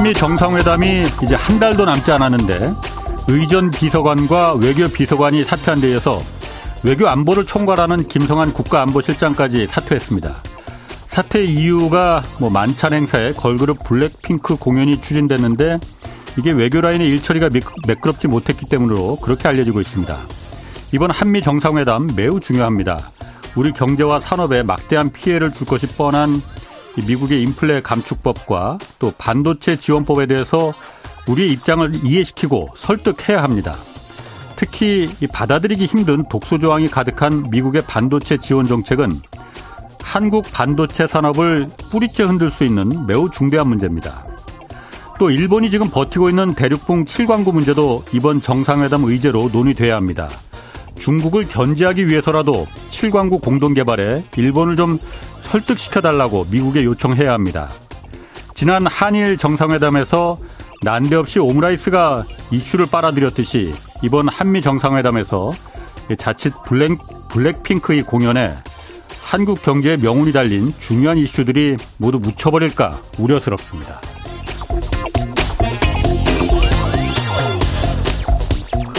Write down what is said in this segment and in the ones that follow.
한미 정상회담이 이제 한 달도 남지 않았는데 의전 비서관과 외교 비서관이 사퇴한 데 이어서 외교 안보를 총괄하는 김성한 국가안보실장까지 사퇴했습니다. 사퇴 이유가 뭐 만찬 행사에 걸그룹 블랙핑크 공연이 추진됐는데 이게 외교 라인의 일처리가 매끄럽지 못했기 때문으로 그렇게 알려지고 있습니다. 이번 한미 정상회담 매우 중요합니다. 우리 경제와 산업에 막대한 피해를 줄 것이 뻔한 미국의 인플레 감축법과 또 반도체 지원법에 대해서 우리의 입장을 이해시키고 설득해야 합니다. 특히 받아들이기 힘든 독소 조항이 가득한 미국의 반도체 지원 정책은 한국 반도체 산업을 뿌리째 흔들 수 있는 매우 중대한 문제입니다. 또 일본이 지금 버티고 있는 대륙붕 7광구 문제도 이번 정상회담 의제로 논의돼야 합니다. 중국을 견제하기 위해서라도 7광구 공동 개발에 일본을 좀 설득시켜 달라고 미국에 요청해야 합니다. 지난 한일 정상회담에서 난데없이 오므라이스가 이슈를 빨아들였듯이 이번 한미 정상회담에서 자칫 블랙, 블랙핑크의 공연에 한국 경제의 명운이 달린 중요한 이슈들이 모두 묻혀버릴까 우려스럽습니다.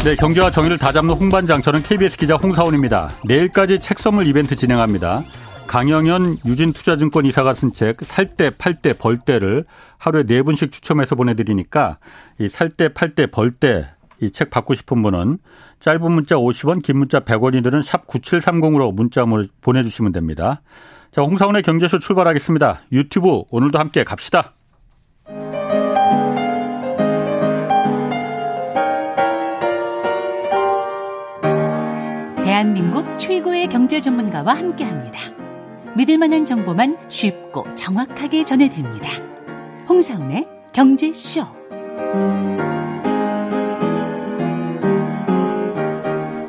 네, 경제와 정의를 다잡는 홍반장 저는 KBS 기자 홍사훈입니다. 내일까지 책 선물 이벤트 진행합니다. 강영현 유진투자증권 이사가 쓴 책 살 때, 팔 때, 벌 때를 하루에 네 분씩 추첨해서 보내드리니까 이 살 때, 팔 때, 벌 때 이 책 받고 싶은 분은 짧은 문자 50원, 긴 문자 100원이들은 샵 9730으로 문자 보내주시면 됩니다. 자, 홍사원의 경제쇼 출발하겠습니다. 유튜브 오늘도 함께 갑시다. 대한민국 최고의 경제 전문가와 함께 합니다. 믿을 만한 정보만 쉽고 정확하게 전해드립니다. 홍사운의 경제쇼.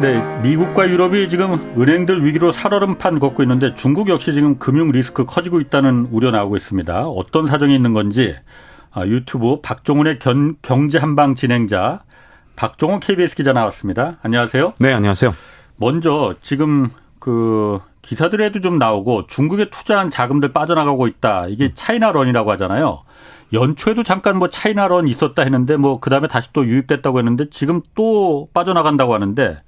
네, 미국과 유럽이 지금 은행들 위기로 살얼음판 걷고 있는데 중국 역시 지금 금융 리스크 커지고 있다는 우려 나오고 있습니다. 어떤 사정이 있는 건지 아, 유튜브 박종훈의 견, 경제 한방 진행자 박종훈 KBS 기자 나왔습니다. 안녕하세요. 네, 안녕하세요. 먼저 지금 그 기사들에도 좀 나오고 중국에 투자한 자금들 빠져나가고 있다. 이게 음. 차이나런이라고 하잖아요. 연초에도 잠깐 뭐 차이나런 있었다 했는데 뭐 그다음에 다시 또 유입됐다고 했는데 지금 또 빠져나간다고 하는데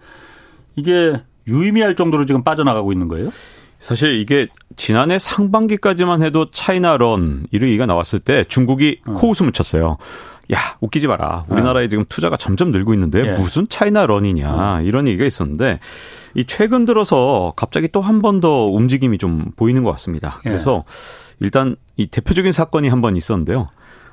이게 유의미할 정도로 지금 빠져나가고 있는 거예요? 사실 이게 지난해 상반기까지만 해도 차이나런 이런 얘기가 나왔을 때 중국이 어. 코웃음을 쳤어요. 야 웃기지 마라. 우리나라에 어. 지금 투자가 점점 늘고 있는데 예. 무슨 차이나 런이냐 어. 이런 얘기가 있었는데 이 최근 들어서 갑자기 또 한 번 더 움직임이 좀 보이는 것 같습니다. 예. 그래서 일단 이 대표적인 사건이 한 번 있었는데요.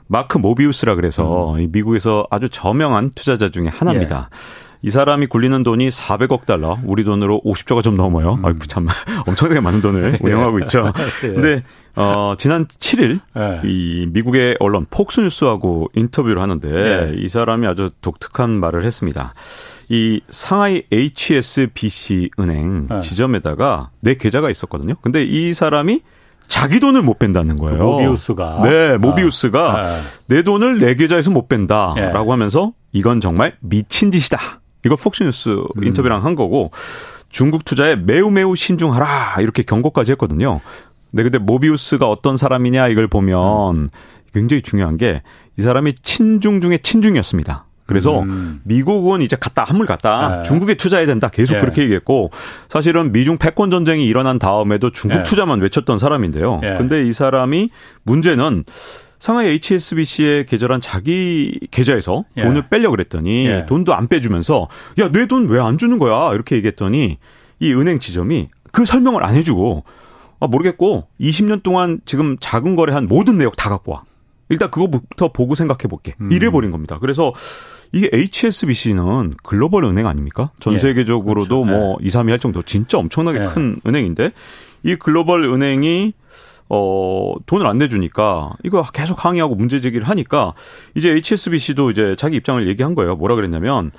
마크 모비우스라 그래서 음. 미국에서 아주 저명한 투자자 중에 하나입니다. 예. 이 사람이 굴리는 돈이 400억 달러, 우리 돈으로 50조가 좀 넘어요. 음. 아이고 참 엄청나게 많은 돈을 운영하고 있죠. 예. 근데 어 지난 7일 예. 이 미국의 언론 폭스 뉴스하고 인터뷰를 하는데 예. 이 사람이 아주 독특한 말을 했습니다. 이 상하이 HSBC 은행 네. 지점에다가 내 계좌가 있었거든요. 근데 이 사람이 자기 돈을 못 뺀다는 거예요. 그 모비우스가. 네, 모비우스가 아. 네. 내 돈을 내 계좌에서 못 뺀다라고 네. 하면서 이건 정말 미친 짓이다. 이거 폭스뉴스 음. 인터뷰랑 한 거고 중국 투자에 매우 매우 신중하라 이렇게 경고까지 했거든요. 네, 근데 모비우스가 어떤 사람이냐 이걸 보면 굉장히 중요한 게 이 사람이 친중 중에 친중이었습니다. 그래서 음. 미국은 이제 갔다 한물 갔다 네. 중국에 투자해야 된다 계속 네. 그렇게 얘기했고 사실은 미중 패권 전쟁이 일어난 다음에도 중국 네. 투자만 외쳤던 사람인데요. 네. 근데 이 사람이 문제는 상하이 HSBC에 계절한 자기 계좌에서 예. 돈을 빼려 그랬더니 예. 돈도 안 빼주면서 야 내 돈 왜 안 주는 거야 이렇게 얘기했더니 이 은행 지점이 그 설명을 안 해주고 아 모르겠고 20년 동안 지금 자금 거래한 모든 내역 다 갖고 와. 일단 그거부터 보고 생각해 볼게. 음. 이래 버린 겁니다. 그래서 이게 HSBC는 글로벌 은행 아닙니까? 전 예. 세계적으로도 그렇죠. 뭐 예. 2, 3위 할 정도 진짜 엄청나게 예. 큰 은행인데 이 글로벌 은행이 어, 돈을 안 내주니까 이거 계속 항의하고 문제 제기를 하니까 이제 HSBC도 이제 자기 입장을 얘기한 거예요. 뭐라 그랬냐면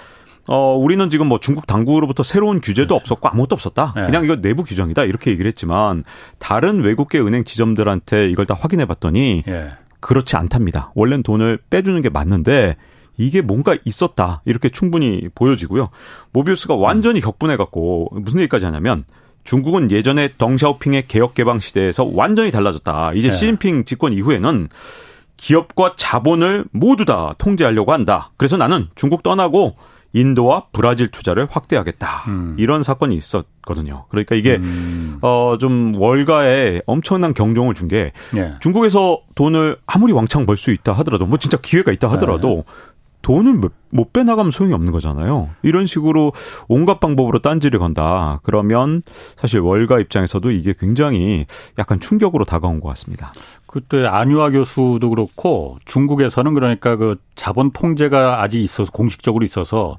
어, 우리는 지금 뭐 중국 당국으로부터 새로운 규제도 그렇죠. 없었고 아무것도 없었다. 네. 그냥 이거 내부 규정이다. 이렇게 얘기를 했지만 다른 외국계 은행 지점들한테 이걸 다 확인해 봤더니 네. 그렇지 않답니다. 원래는 돈을 빼주는 게 맞는데 이게 뭔가 있었다. 이렇게 충분히 보여지고요. 모비우스가 완전히 격분해 갖고 무슨 얘기까지 하냐면 중국은 예전에 덩샤오핑의 개혁 개방 시대에서 완전히 달라졌다. 이제 네. 시진핑 집권 이후에는 기업과 자본을 모두 다 통제하려고 한다. 그래서 나는 중국 떠나고 인도와 브라질 투자를 확대하겠다. 음. 이런 사건이 있었거든요. 그러니까 이게 음. 어좀 월가에 엄청난 경종을 준게 예. 중국에서 돈을 아무리 왕창 벌 수 있다 하더라도 뭐 진짜 기회가 있다 하더라도 네. 돈을 못 빼나가면 소용이 없는 거잖아요. 이런 식으로 온갖 방법으로 딴지를 건다. 그러면 사실 월가 입장에서도 이게 굉장히 약간 충격으로 다가온 것 같습니다. 그때 안유아 교수도 그렇고 중국에서는 그러니까 그 자본 통제가 아직 있어서 공식적으로 있어서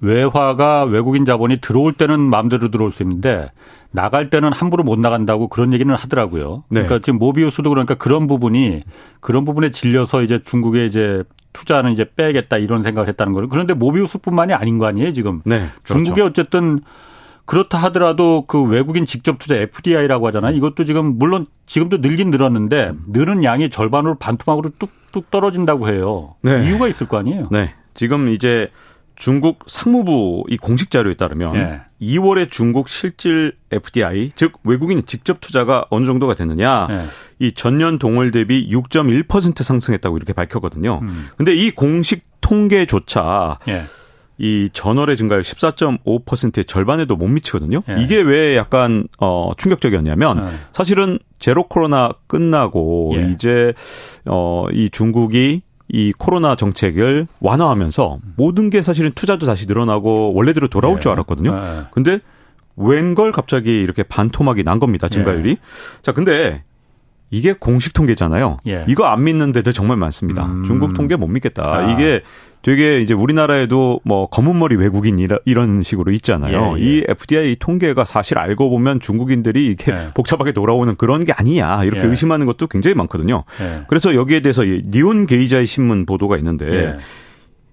외화가 외국인 자본이 들어올 때는 마음대로 들어올 수 있는데 나갈 때는 함부로 못 나간다고 그런 얘기는 하더라고요. 그러니까 네. 지금 모비우스도 그러니까 그런 부분이 그런 부분에 질려서 이제 중국에 이제 투자는 이제 빼겠다 이런 생각을 했다는 거예요. 그런데 모비우스뿐만이 아닌 거 아니에요 지금. 네, 그렇죠. 중국에 어쨌든 그렇다 하더라도 그 외국인 직접 투자 FDI라고 하잖아요. 이것도 지금 물론 지금도 늘긴 늘었는데 늘은 양이 절반으로 반토막으로 뚝뚝 떨어진다고 해요. 네. 이유가 있을 거 아니에요. 네. 지금 이제 중국 상무부 이 공식 자료에 따르면 네. 2월에 중국 실질 FDI 즉 외국인 직접 투자가 어느 정도가 됐느냐 네. 이 전년 동월 대비 6.1% 상승했다고 이렇게 밝혔거든요. 음. 근데 이 공식 통계조차 네. 이 전월의 증가율 14.5%의 절반에도 못 미치거든요. 예. 이게 왜 약간 어 충격적이었냐면 예. 사실은 제로 코로나 끝나고 예. 이제 어이 중국이 이 코로나 정책을 완화하면서 모든 게 사실은 투자도 다시 늘어나고 원래대로 돌아올 예. 줄 알았거든요. 예. 근데 웬걸 갑자기 이렇게 반토막이 난 겁니다. 증가율이. 예. 자, 근데 이게 공식 통계잖아요. 예. 이거 안 믿는 데들 정말 많습니다. 음. 중국 통계 못 믿겠다. 아. 이게 되게 이제 우리나라에도 뭐 검은 머리 외국인 이런 식으로 있잖아요. 예, 예. 이 FDI 통계가 사실 알고 보면 중국인들이 이렇게 예. 복잡하게 돌아오는 그런 게 아니야. 이렇게 예. 의심하는 것도 굉장히 많거든요. 예. 그래서 여기에 대해서 니온 게이자의 신문 보도가 있는데 예.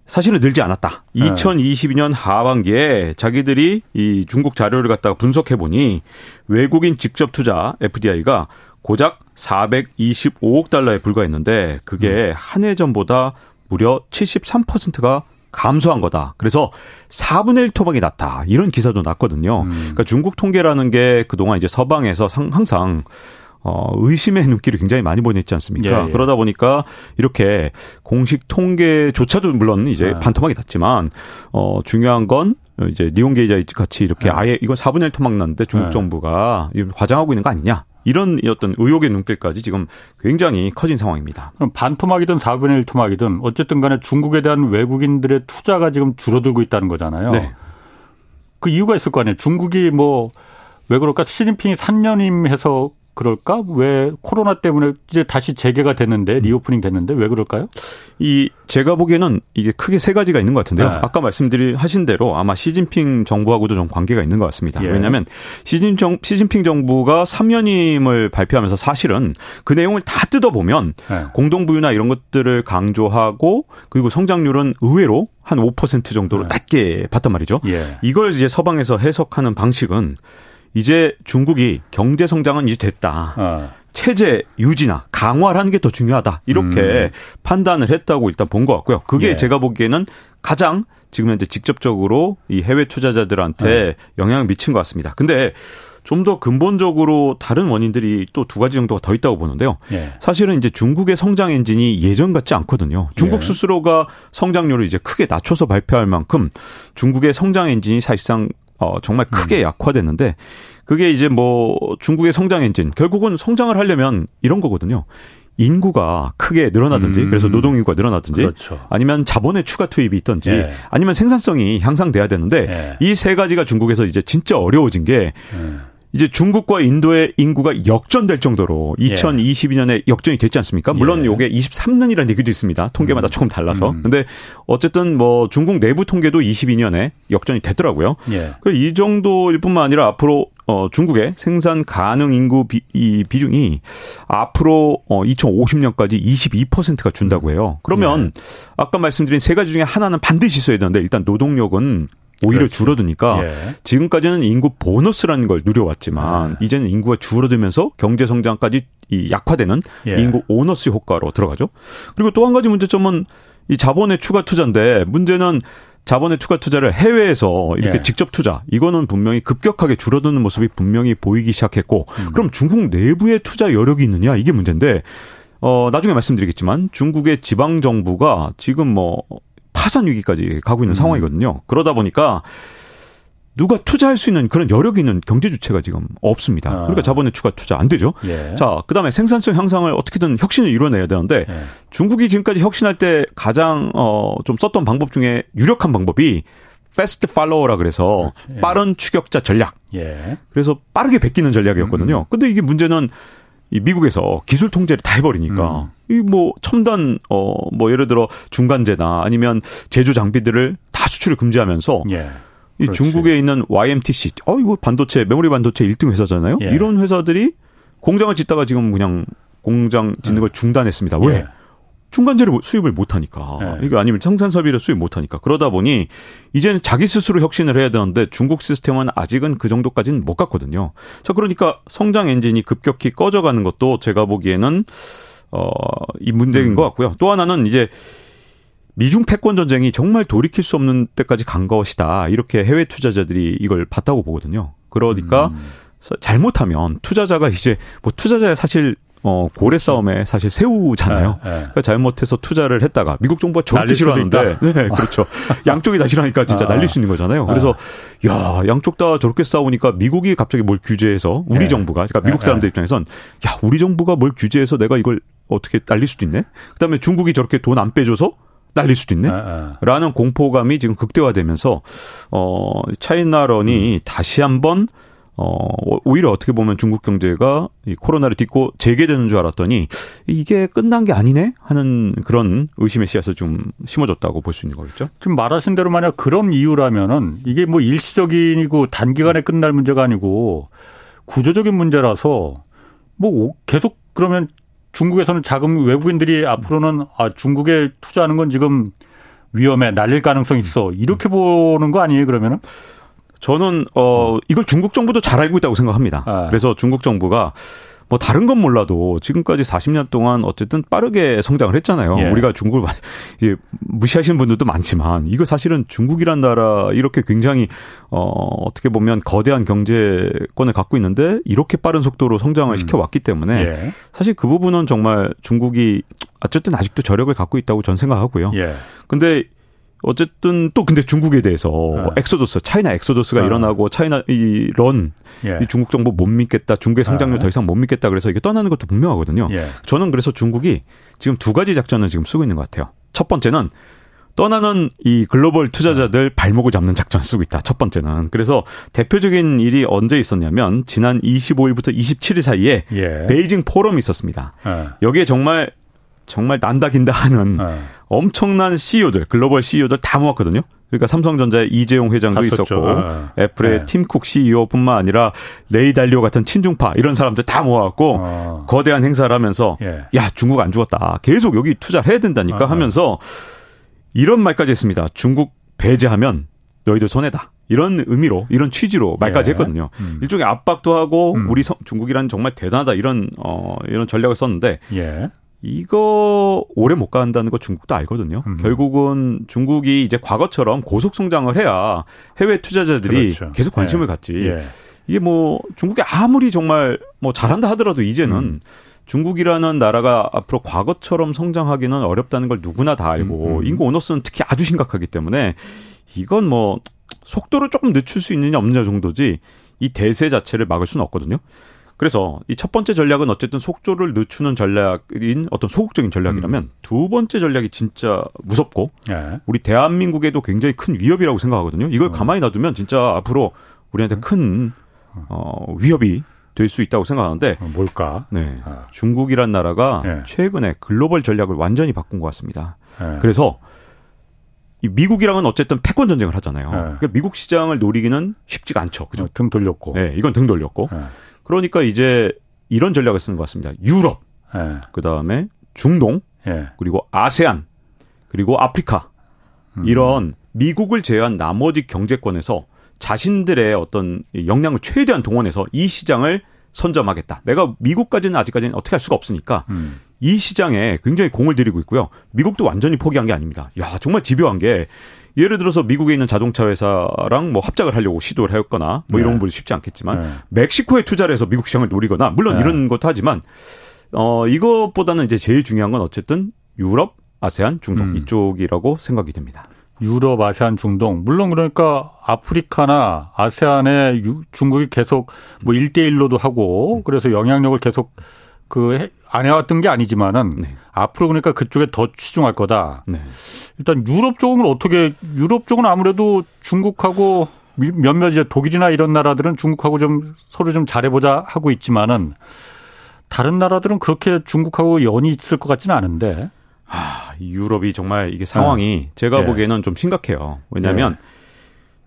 사실은 늘지 않았다. 2022년 하반기에 자기들이 이 중국 자료를 갖다가 분석해 보니 외국인 직접 투자 FDI가 고작 425억 달러에 불과했는데 그게 음. 한해 전보다 무려 73%가 감소한 거다. 그래서 4분의 1 토막이 났다. 이런 기사도 났거든요. 음. 그러니까 중국 통계라는 게 그동안 이제 서방에서 항상 어, 의심의 눈길을 굉장히 많이 보냈지 않습니까? 예, 예. 그러다 보니까 이렇게 공식 통계조차도 물론 이제 아. 반토막이 났지만, 어, 중요한 건 이제 니온게이자 같이 이렇게 예. 아예 이건 4분의 1 토막 났는데 중국 예. 정부가 과장하고 있는 거 아니냐. 이런 어떤 의혹의 눈길까지 지금 굉장히 커진 상황입니다. 그럼 반토막이든 4분의 1 토막이든 어쨌든 간에 중국에 대한 외국인들의 투자가 지금 줄어들고 있다는 거잖아요. 네. 그 이유가 있을 거 아니에요. 중국이 뭐 왜 그럴까? 시진핑이 3연임 해서 그럴까? 왜 코로나 때문에 이제 다시 재개가 됐는데 reopening 됐는데 왜 그럴까요? 이 제가 보기에는 이게 크게 세 가지가 있는 것 같은데요. 네. 아까 말씀드린 하신 대로 아마 시진핑 정부하고도 좀 관계가 있는 것 같습니다. 예. 왜냐하면 시진 정, 시진핑 정부가 3년임을 발표하면서 사실은 그 내용을 다 뜯어보면 네. 공동부유나 이런 것들을 강조하고 그리고 성장률은 의외로 한 5% 정도로 네. 낮게 봤단 말이죠. 예. 이걸 이제 서방에서 해석하는 방식은 이제 중국이 경제 성장은 이제 됐다. 어. 체제 유지나 강화를 하는 게 더 중요하다. 이렇게 음. 판단을 했다고 일단 본 것 같고요. 그게 예. 제가 보기에는 가장 지금 현재 직접적으로 이 해외 투자자들한테 네. 영향을 미친 것 같습니다. 근데 좀 더 근본적으로 다른 원인들이 또 두 가지 정도가 더 있다고 보는데요. 예. 사실은 이제 중국의 성장 엔진이 예전 같지 않거든요. 중국 예. 스스로가 성장률을 이제 크게 낮춰서 발표할 만큼 중국의 성장 엔진이 사실상 어, 정말 크게 음. 약화됐는데 그게 이제 뭐 중국의 성장 엔진 결국은 성장을 하려면 이런 거거든요. 인구가 크게 늘어나든지 음. 그래서 노동 인구가 늘어나든지 그렇죠. 아니면 자본의 추가 투입이 있든지 예. 아니면 생산성이 향상돼야 되는데 예. 이 세 가지가 중국에서 이제 진짜 어려워진 게 음. 이제 중국과 인도의 인구가 역전될 정도로 2022년에 역전이 됐지 않습니까? 물론 예. 요게 23년이라는 얘기도 있습니다. 통계마다 음. 조금 달라서. 음. 근데 어쨌든 뭐 중국 내부 통계도 22년에 역전이 됐더라고요. 예. 이 정도일 뿐만 아니라 앞으로 어, 중국의 생산 가능 인구 비, 이 비중이 앞으로 어, 2050년까지 22%가 준다고 해요. 그러면 예. 아까 말씀드린 세 가지 중에 하나는 반드시 있어야 되는데 일단 노동력은 오히려 그렇지. 줄어드니까 예. 지금까지는 인구 보너스라는 걸 누려왔지만 예. 이제는 인구가 줄어들면서 경제 성장까지 이 약화되는 예. 인구 오너스 효과로 들어가죠. 그리고 또 한 가지 문제점은 이 자본의 추가 투자인데 문제는 자본의 추가 투자를 해외에서 이렇게 예. 직접 투자 이거는 분명히 급격하게 줄어드는 모습이 분명히 보이기 시작했고 음. 그럼 중국 내부에 투자 여력이 있느냐 이게 문제인데 어, 나중에 말씀드리겠지만 중국의 지방 정부가 지금 뭐 파산 위기까지 가고 있는 음. 상황이거든요. 그러다 보니까 누가 투자할 수 있는 그런 여력이 있는 경제 주체가 지금 없습니다. 아. 그러니까 자본의 추가 투자 안 되죠. 예. 자, 그다음에 생산성 향상을 어떻게든 혁신을 이뤄내야 되는데 예. 중국이 지금까지 혁신할 때 가장 어좀 썼던 방법 중에 유력한 방법이 패스트 팔로워라 그래서 예. 빠른 추격자 전략. 예. 그래서 빠르게 베끼는 전략이었거든요. 음. 근데 이게 문제는 이 미국에서 기술 통제를 다 해버리니까 음. 이뭐 첨단 어 뭐 예를 들어 중간재나 아니면 제조 장비들을 다 수출을 금지하면서 예. 이 중국에 있는 YMTC, 어 이거 반도체 메모리 반도체 1등 회사잖아요. 예. 이런 회사들이 공장을 짓다가 지금 그냥 공장 짓는 예. 걸 중단했습니다. 왜? 예. 중간재를 수입을 못하니까 네. 이거 아니면 생산섭비를 수입 못하니까 그러다 보니 이제는 자기 스스로 혁신을 해야 되는데 중국 시스템은 아직은 그 정도까지는 못 갔거든요. 자 그러니까 성장 엔진이 급격히 꺼져가는 것도 제가 보기에는 어이 문제인 음. 것 같고요. 또 하나는 이제 미중 패권 전쟁이 정말 돌이킬 수 없는 때까지 간 것이다. 이렇게 해외 투자자들이 이걸 봤다고 보거든요. 그러니까 음. 잘못하면 투자자가 이제 뭐 투자자의 사실 어 고래 싸움에 사실 새우잖아요. 네, 네. 그러니까 잘못해서 투자를 했다가 미국 정부가 절대 싫어하는데, 네, 그렇죠. 양쪽이 다 싫어하니까 진짜 아, 날릴 수 있는 거잖아요. 그래서 아. 야 양쪽 다 저렇게 싸우니까 미국이 갑자기 뭘 규제해서 우리 네. 정부가, 그러니까 미국 네, 사람들 입장에선 야 우리 정부가 뭘 규제해서 내가 이걸 어떻게 날릴 수도 있네. 그다음에 중국이 저렇게 돈 안 빼줘서 날릴 수도 있네. 라는 공포감이 지금 극대화되면서 어 차이나런이 음. 다시 한번 어, 오히려 어떻게 보면 중국 경제가 이 코로나를 딛고 재개되는 줄 알았더니 이게 끝난 게 아니네 하는 그런 의심의 씨앗을 좀 심어줬다고 볼 수 있는 거겠죠. 지금 말하신 대로 만약 그런 이유라면은 이게 뭐 일시적이고 단기간에 끝날 문제가 아니고 구조적인 문제라서 뭐 계속 그러면 중국에서는 자금 외국인들이 앞으로는 아 중국에 투자하는 건 지금 위험해 날릴 가능성이 있어 이렇게 보는 거 아니에요 그러면은? 저는 어 이걸 중국 정부도 잘 알고 있다고 생각합니다. 아. 그래서 중국 정부가 뭐 다른 건 몰라도 지금까지 40년 동안 어쨌든 빠르게 성장을 했잖아요. 예. 우리가 중국을 무시하시는 분들도 많지만 이거 사실은 중국이란 나라 이렇게 굉장히 어 어떻게 보면 거대한 경제권을 갖고 있는데 이렇게 빠른 속도로 성장을 음. 시켜왔기 때문에 예. 사실 그 부분은 정말 중국이 어쨌든 아직도 저력을 갖고 있다고 전 생각하고요. 예. 근데 어쨌든 또 근데 중국에 대해서 네. exodus, China exodus가 네. 일어나고 China 이런 예. 이 중국 정부 못 믿겠다, 중국의 성장률 네. 더 이상 못 믿겠다 그래서 이게 떠나는 것도 분명하거든요. 예. 저는 그래서 중국이 지금 두 가지 작전을 지금 쓰고 있는 것 같아요. 첫 번째는 떠나는 이 글로벌 투자자들 네. 발목을 잡는 작전을 쓰고 있다. 첫 번째는. 그래서 대표적인 일이 언제 있었냐면 지난 25일부터 27일 사이에 예. 베이징 포럼이 있었습니다. 예. 여기에 정말 정말 난다 긴다 하는 네. 엄청난 CEO들, 글로벌 CEO들 다 모았거든요. 그러니까 삼성전자의 이재용 회장도 갔었죠. 있었고 네. 애플의 네. 팀쿡 CEO뿐만 아니라 레이 달리오 같은 친중파 이런 사람들 다 모아갖고 어. 거대한 행사를 하면서 예. 야 중국 안 죽었다. 계속 여기 투자를 해야 된다니까 어. 하면서 이런 말까지 했습니다. 중국 배제하면 너희들 손해다. 이런 의미로 이런 취지로 말까지 예. 했거든요. 음. 일종의 압박도 하고 음. 우리 중국이란 정말 대단하다 이런 어 이런 전략을 썼는데 예. 이거 오래 못 간다는 거 중국도 알거든요. 음. 결국은 중국이 이제 과거처럼 고속 성장을 해야 해외 투자자들이 그렇죠. 계속 관심을 네. 갖지. 예. 이게 뭐 중국이 아무리 정말 뭐 잘한다 하더라도 이제는 음. 중국이라는 나라가 앞으로 과거처럼 성장하기는 어렵다는 걸 누구나 다 알고 음. 음. 인구 오너스는 특히 아주 심각하기 때문에 이건 뭐 속도를 조금 늦출 수 있느냐 없느냐 정도지 이 대세 자체를 막을 수는 없거든요. 그래서 이 첫 번째 전략은 어쨌든 속조를 늦추는 전략인 어떤 소극적인 전략이라면 음. 두 번째 전략이 진짜 무섭고 네. 우리 대한민국에도 굉장히 큰 위협이라고 생각하거든요. 이걸 음. 가만히 놔두면 진짜 앞으로 우리한테 음. 큰 어, 위협이 될수 있다고 생각하는데 어, 뭘까? 네. 아. 중국이란 나라가 네. 최근에 글로벌 전략을 완전히 바꾼 것 같습니다. 네. 그래서 이 미국이랑은 어쨌든 패권 전쟁을 하잖아요. 네. 그러니까 미국 시장을 노리기는 쉽지가 않죠. 그죠? 어, 등 돌렸고. 네, 이건 등 돌렸고. 네. 그러니까 이제 이런 전략을 쓰는 것 같습니다. 유럽, 네. 그 다음에 중동, 네. 그리고 아세안, 그리고 아프리카 음. 이런 미국을 제외한 나머지 경제권에서 자신들의 어떤 역량을 최대한 동원해서 이 시장을 선점하겠다. 내가 미국까지는 아직까지는 어떻게 할 수가 없으니까 음. 이 시장에 굉장히 공을 들이고 있고요. 미국도 완전히 포기한 게 아닙니다. 야 정말 집요한 게 예를 들어서 미국에 있는 자동차 회사랑 뭐 합작을 하려고 시도를 했거나 뭐 이런 네. 분이 쉽지 않겠지만 네. 멕시코에 투자를 해서 미국 시장을 노리거나 물론 네. 이런 것도 하지만 어, 이것보다는 이제 제일 중요한 건 어쨌든 유럽, 아세안, 중동 음. 이쪽이라고 생각이 됩니다. 유럽, 아세안, 중동. 물론 그러니까 아프리카나 아세안에 중국이 계속 뭐 1대1로도 하고 음. 그래서 영향력을 계속 그 안 해왔던 게 아니지만은 네. 앞으로 그러니까 그쪽에 더 치중할 거다. 네. 일단 유럽 쪽은 어떻게 유럽 쪽은 아무래도 중국하고 몇몇 이제 독일이나 이런 나라들은 중국하고 좀 서로 좀 잘해보자 하고 있지만은 다른 나라들은 그렇게 중국하고 연이 있을 것 같지는 않은데. 아, 유럽이 정말 이게 상황이 네. 제가 네. 보기에는 좀 심각해요. 왜냐하면 네.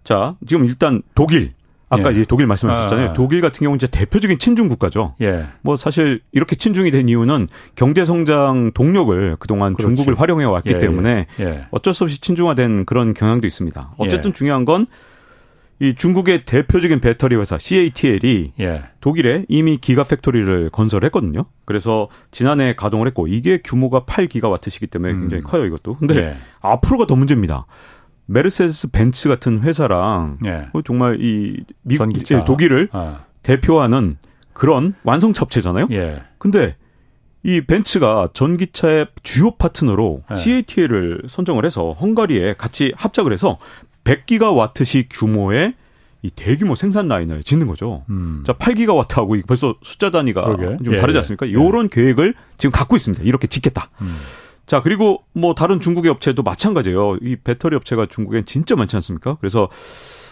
자 지금 일단 독일 아까 예. 이제 독일 말씀하셨잖아요. 아, 독일 같은 경우는 이제 대표적인 친중 국가죠. 예. 뭐 사실 이렇게 친중이 된 이유는 경제 성장 동력을 그동안 그렇지. 중국을 활용해 왔기 예, 예. 때문에 예. 어쩔 수 없이 친중화된 그런 경향도 있습니다. 어쨌든 예. 중요한 건이 중국의 대표적인 배터리 회사 CATL이 독일에 이미 gigafactory를 건설했거든요. 그래서 지난해 가동을 했고 이게 규모가 8기가와트시기 때문에 굉장히 음. 커요, 이것도. 근데 앞으로가 더 문제입니다. 메르세데스 벤츠 같은 회사랑 예. 뭐 정말 이 미국 예, 독일을 아. 대표하는 그런 완성차업체잖아요. 예. 근데 이 벤츠가 전기차의 주요 파트너로 예. CATL을 선정을 해서 헝가리에 같이 합작을 해서 100기가 와트시 규모의 이 대규모 생산 라인을 짓는 거죠. 음. 자, 8기가 와트하고 벌써 숫자 단위가 그러게. 좀 예, 다르지 예. 않습니까? 예. 요런 계획을 지금 갖고 있습니다. 이렇게 짓겠다. 음. 자, 그리고 뭐 다른 중국의 업체도 마찬가지예요. 이 배터리 업체가 중국엔 진짜 많지 않습니까? 그래서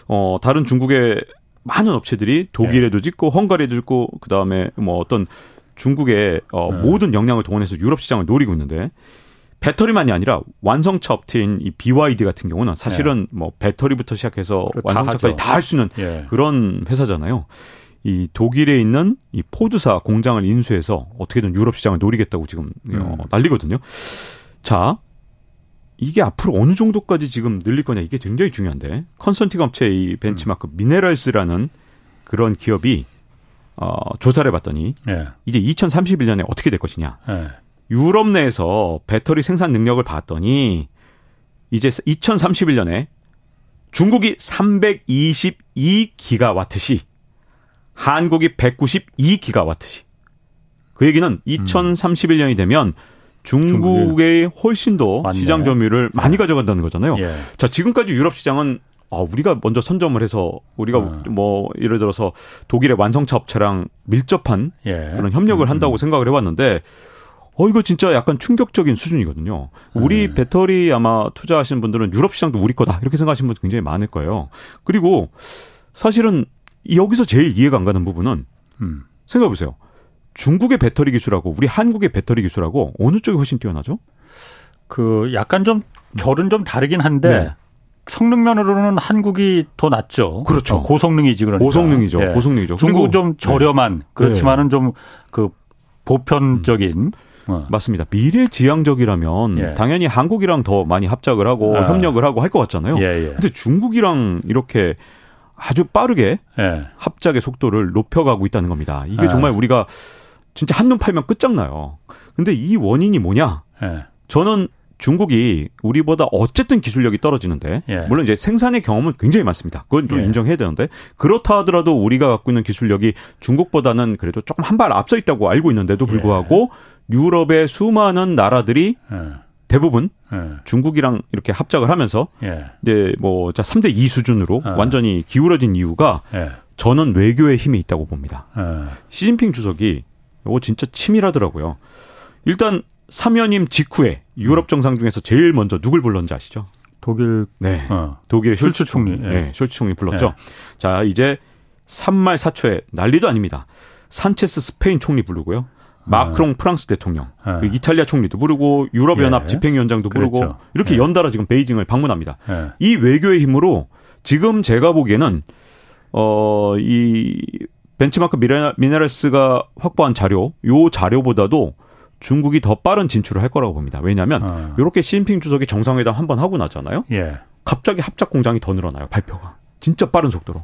어 다른 중국의 많은 업체들이 독일에도 네. 짓고 헝가리에도 짓고 그다음에 뭐 어떤 중국의 어 네. 모든 역량을 동원해서 유럽 시장을 노리고 있는데 배터리만이 아니라 완성차 업체인 이 BYD 같은 경우는 사실은 네. 뭐 배터리부터 시작해서 완성차까지 다 할 수 있는 예. 그런 회사잖아요. 이 독일에 있는 이 포드사 공장을 인수해서 어떻게든 유럽 시장을 노리겠다고 지금 어, 음. 난리거든요. 자, 이게 앞으로 어느 정도까지 지금 늘릴 거냐 이게 굉장히 중요한데 컨설팅 업체 이 벤치마크 음. 미네랄스라는 그런 기업이 어, 조사를 해봤더니 예. 이제 2031년에 어떻게 될 것이냐. 예. 유럽 내에서 배터리 생산 능력을 봤더니 이제 2031년에 중국이 322기가와트시 한국이 192기가와트시. 그 얘기는 2031년이 되면 중국의 훨씬 더 맞네. 시장 점유율을 많이 가져간다는 거잖아요. 예. 자, 지금까지 유럽 시장은 아, 우리가 먼저 선점을 해서 우리가 어. 뭐 예를 들어서 독일의 완성차 업체랑 밀접한 예. 그런 협력을 음. 한다고 생각을 해왔는데 어 이거 진짜 약간 충격적인 수준이거든요. 우리 음. 배터리 아마 투자하시는 분들은 유럽 시장도 우리 거다 이렇게 생각하시는 분들 굉장히 많을 거예요. 그리고 사실은 여기서 제일 이해가 안 가는 부분은 음. 생각해 보세요. 중국의 배터리 기술하고 우리 한국의 배터리 기술하고 어느 쪽이 훨씬 뛰어나죠? 그 약간 좀 결은 좀 다르긴 한데 네. 성능 면으로는 한국이 더 낫죠. 그렇죠. 어, 고성능이지 그러니까. 고성능이죠. 예. 고성능이죠. 중국은 좀 저렴한 네. 그렇지만은 좀 그 보편적인 음. 어. 맞습니다. 미래지향적이라면 예. 당연히 한국이랑 더 많이 합작을 하고 아. 협력을 하고 할 것 같잖아요. 예, 예. 근데 중국이랑 이렇게 아주 빠르게 예. 합작의 속도를 높여가고 있다는 겁니다. 이게 예. 정말 우리가 진짜 한눈 팔면 끝장나요. 근데 이 원인이 뭐냐? 예. 저는 중국이 우리보다 어쨌든 기술력이 떨어지는데 예. 물론 이제 생산의 경험은 굉장히 많습니다. 그건 좀 예. 인정해야 되는데 그렇다 하더라도 우리가 갖고 있는 기술력이 중국보다는 그래도 조금 한 발 앞서 있다고 알고 있는데도 불구하고 예. 유럽의 수많은 나라들이 대부분 예. 중국이랑 이렇게 합작을 하면서 예. 이제 뭐자 3대 2 수준으로 예. 완전히 기울어진 이유가 예. 저는 외교의 힘이 있다고 봅니다. 예. 시진핑 주석이 이거 진짜 치밀하더라고요. 일단 사면임 직후에 유럽 정상 중에서 제일 먼저 누굴 불렀는지 아시죠? 독일 네. 어. 독일의 숄츠 총리. 예. 네, 숄츠 총리 불렀죠. 자, 이제 3말 4초에 난리도 아닙니다. 산체스 스페인 총리 부르고요. 마크롱 네. 프랑스 대통령, 네. 그 이탈리아 총리도 부르고 유럽 연합 예. 집행위원장도 부르고 그렇죠. 이렇게 예. 연달아 지금 베이징을 방문합니다. 예. 이 외교의 힘으로 지금 제가 보기에는 어 이 벤치마크 미네랄스가 확보한 자료, 요 자료보다도 중국이 더 빠른 진출을 할 거라고 봅니다. 왜냐하면 어. 이렇게 시진핑 주석이 정상회담 한 번 하고 나잖아요. 예. 갑자기 합작 공장이 더 늘어나요. 발표가 진짜 빠른 속도로.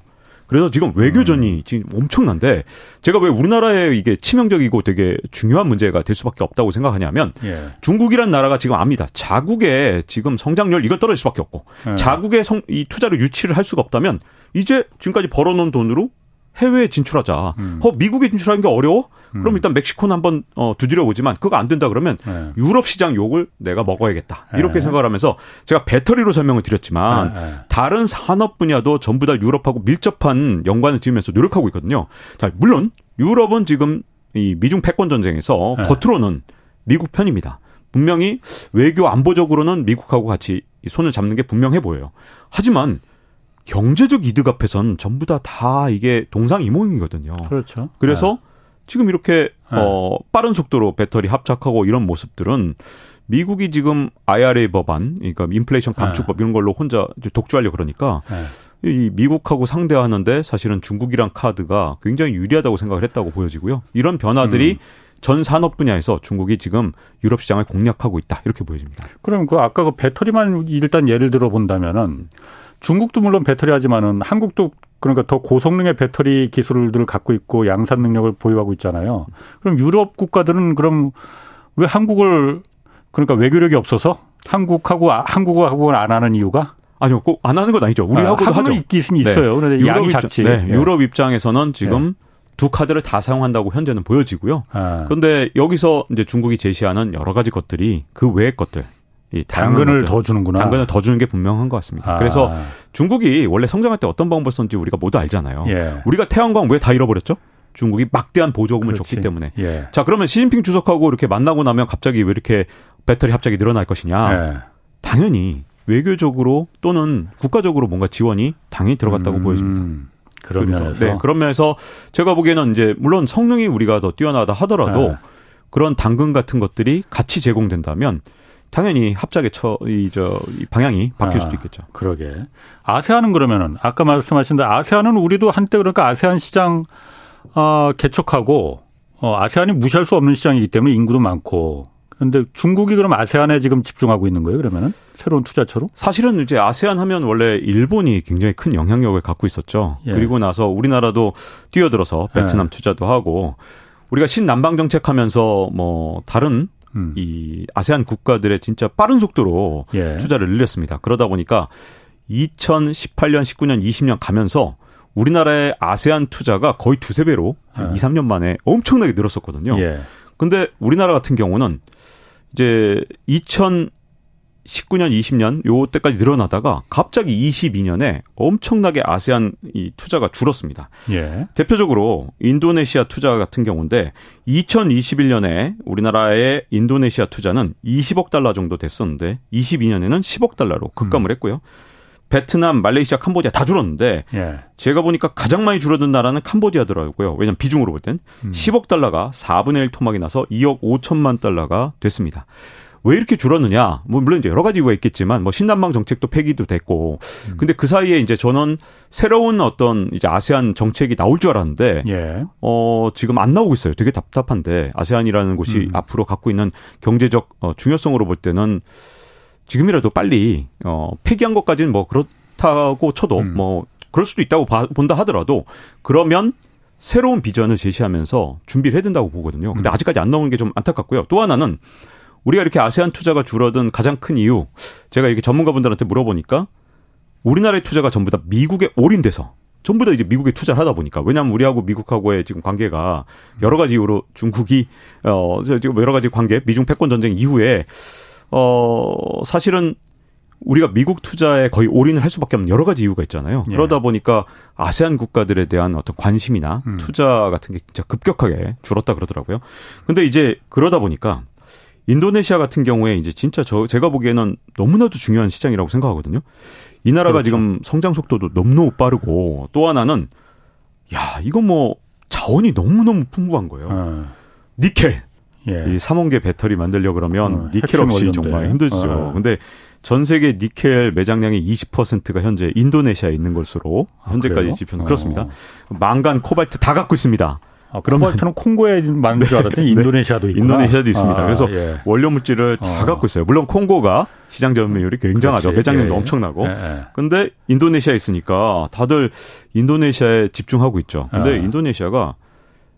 그래서 지금 외교전이 음. 지금 엄청난데 제가 왜 우리나라에 이게 치명적이고 되게 중요한 문제가 될 수밖에 없다고 생각하냐면 예. 중국이란 나라가 지금 압니다. 자국의 지금 성장률 이건 떨어질 수밖에 없고 예. 자국의 성, 이 투자를 유치를 할 수가 없다면 이제 지금까지 벌어놓은 돈으로 해외에 진출하자. 음. 어, 미국에 진출하는 게 어려워? 그럼 음. 일단 멕시코는 한번 어, 두드려 보지만 그거 안 된다 그러면 네. 유럽 시장 욕을 내가 먹어야겠다. 이렇게 네. 생각을 하면서 제가 배터리로 설명을 드렸지만 네. 네. 다른 산업 분야도 전부 다 유럽하고 밀접한 연관을 지으면서 노력하고 있거든요. 자, 물론 유럽은 지금 이 미중 패권 전쟁에서 네. 겉으로는 미국 편입니다. 분명히 외교 안보적으로는 미국하고 같이 손을 잡는 게 분명해 보여요. 하지만 경제적 이득 앞에선 전부 다다 이게 동상이몽이거든요. 그렇죠. 그래서 네. 지금 이렇게 네. 어 빠른 속도로 배터리 합작하고 이런 모습들은 미국이 지금 IRA 법안, 그러니까 인플레이션 감축법 네. 이런 걸로 혼자 독주하려 그러니까 네. 이 미국하고 상대하는데 사실은 중국이랑 카드가 굉장히 유리하다고 생각을 했다고 보여지고요. 이런 변화들이 음. 전 산업 분야에서 중국이 지금 유럽 시장을 공략하고 있다 이렇게 보여집니다. 그럼 그 아까 그 배터리만 일단 예를 들어 본다면은 중국도 물론 배터리 하지만은 한국도 그러니까 더 고성능의 배터리 기술들을 갖고 있고 양산 능력을 보유하고 있잖아요. 그럼 유럽 국가들은 그럼 왜 한국을 그러니까 외교력이 없어서 한국하고 한국하고는 안 하는 이유가 아니요, 꼭 안 하는 건 아니죠. 우리하고도 아, 하죠. 있긴 있어요. 네. 그런데 양이 작지. 네. 네. 유럽 입장에서는 지금 네. 두 카드를 다 사용한다고 현재는 보여지고요. 아. 그런데 여기서 이제 중국이 제시하는 여러 가지 것들이 그 외의 것들, 이 당근을 더 주는구나. 당근을 더 주는 게 분명한 것 같습니다. 아. 그래서 중국이 원래 성장할 때 어떤 방법을 썼는지 우리가 모두 알잖아요. 예. 우리가 태양광 왜 다 잃어버렸죠? 중국이 막대한 보조금을 그렇지. 줬기 때문에. 예. 자, 그러면 시진핑 주석하고 이렇게 만나고 나면 갑자기 왜 이렇게 배터리 합작이 늘어날 것이냐? 예. 당연히 외교적으로 또는 국가적으로 뭔가 지원이 당연히 들어갔다고 음. 보여집니다. 그런 면에서. 네, 그런 면에서 제가 보기에는 이제 물론 성능이 우리가 더 뛰어나다 하더라도 네. 그런 당근 같은 것들이 같이 제공된다면 당연히 합작의 처, 이, 저, 이 방향이 바뀔 아, 수도 있겠죠. 그러게. 아세안은 그러면은, 아까 말씀하신 대로 아세안은 우리도 한때 그러니까 아세안 시장, 어, 개척하고, 어, 아세안이 무시할 수 없는 시장이기 때문에 인구도 많고, 그런데 중국이 그럼 아세안에 지금 집중하고 있는 거예요, 그러면은? 새로운 투자처로? 사실은 이제 아세안 하면 원래 일본이 굉장히 큰 영향력을 갖고 있었죠. 예. 그리고 나서 우리나라도 뛰어들어서 베트남 예. 투자도 하고, 우리가 신남방 정책 하면서 뭐, 다른 음. 이 아세안 국가들의 진짜 빠른 속도로 예. 투자를 늘렸습니다. 그러다 보니까 2018년, 19년, 20년 가면서 우리나라의 아세안 투자가 거의 두세 배로 한 예. 2, 3년 만에 엄청나게 늘었었거든요. 예. 근데 우리나라 같은 경우는 이제 2019년, 20년 요 때까지 늘어나다가 갑자기 22년에 엄청나게 아세안 이 투자가 줄었습니다. 예. 대표적으로 인도네시아 투자 같은 경우인데 2021년에 우리나라의 인도네시아 투자는 20억 달러 정도 됐었는데 22년에는 10억 달러로 급감을 음. 했고요. 베트남, 말레이시아, 캄보디아 다 줄었는데 예. 제가 보니까 가장 많이 줄어든 나라는 캄보디아더라고요. 왜냐면 비중으로 볼땐 10억 음. 달러가 4분의 1 토막이 나서 2억 5천만 달러가 됐습니다. 왜 이렇게 줄었느냐? 뭐 물론 이제 여러 가지 이유가 있겠지만 뭐 신남방 정책도 폐기도 됐고 음. 근데 그 사이에 이제 저는 새로운 어떤 이제 아세안 정책이 나올 줄 알았는데 예. 어 지금 안 나오고 있어요. 되게 답답한데 아세안이라는 곳이 음. 앞으로 갖고 있는 경제적 어, 중요성으로 볼 때는 지금이라도 빨리 어 폐기한 것까지는 뭐 그렇다고 쳐도 음. 뭐 그럴 수도 있다고 봐, 본다 하더라도 그러면 새로운 비전을 제시하면서 준비를 해야 된다고 보거든요. 근데 음. 아직까지 안 나오는 게 좀 안타깝고요. 또 하나는 우리가 이렇게 아세안 투자가 줄어든 가장 큰 이유 제가 이렇게 전문가분들한테 물어보니까 우리나라의 투자가 전부 다 미국에 올인돼서 전부 다 이제 미국에 투자를 하다 보니까 왜냐하면 우리하고 미국하고의 지금 관계가 여러 가지 이유로 중국이 어 지금 여러 가지 관계 미중 패권 전쟁 이후에 어, 사실은 우리가 미국 투자에 거의 올인을 할 수밖에 없는 여러 가지 이유가 있잖아요. 예. 그러다 보니까 아세안 국가들에 대한 어떤 관심이나 음. 투자 같은 게 진짜 급격하게 줄었다 그러더라고요. 근데 이제 그러다 보니까 인도네시아 같은 경우에 이제 진짜 저 제가 보기에는 너무나도 중요한 시장이라고 생각하거든요. 이 나라가 그렇죠. 지금 성장 속도도 너무너무 빠르고 또 하나는 야, 이거 뭐 자원이 너무너무 풍부한 거예요. 어. 니켈, 예. 이 삼원계 배터리 만들려 그러면 어, 니켈 없이 원료인데. 정말 힘들죠. 어. 근데 전 세계 니켈 매장량의 20%가 현재 인도네시아에 있는 것으로 아, 현재까지 집현 어. 그렇습니다. 망간, 코발트 다 갖고 있습니다. 아, 코발트는 콩고에 많은 줄 알았더니 네, 인도네시아도 있고 인도네시아도 있습니다. 아, 그래서 예. 원료 물질을 다 어. 갖고 있어요. 물론 콩고가 시장 점유율이 굉장하죠. 매장량도 예, 예. 엄청나고. 예, 예. 근데 인도네시아에 있으니까 다들 인도네시아에 집중하고 있죠. 근데 아. 인도네시아가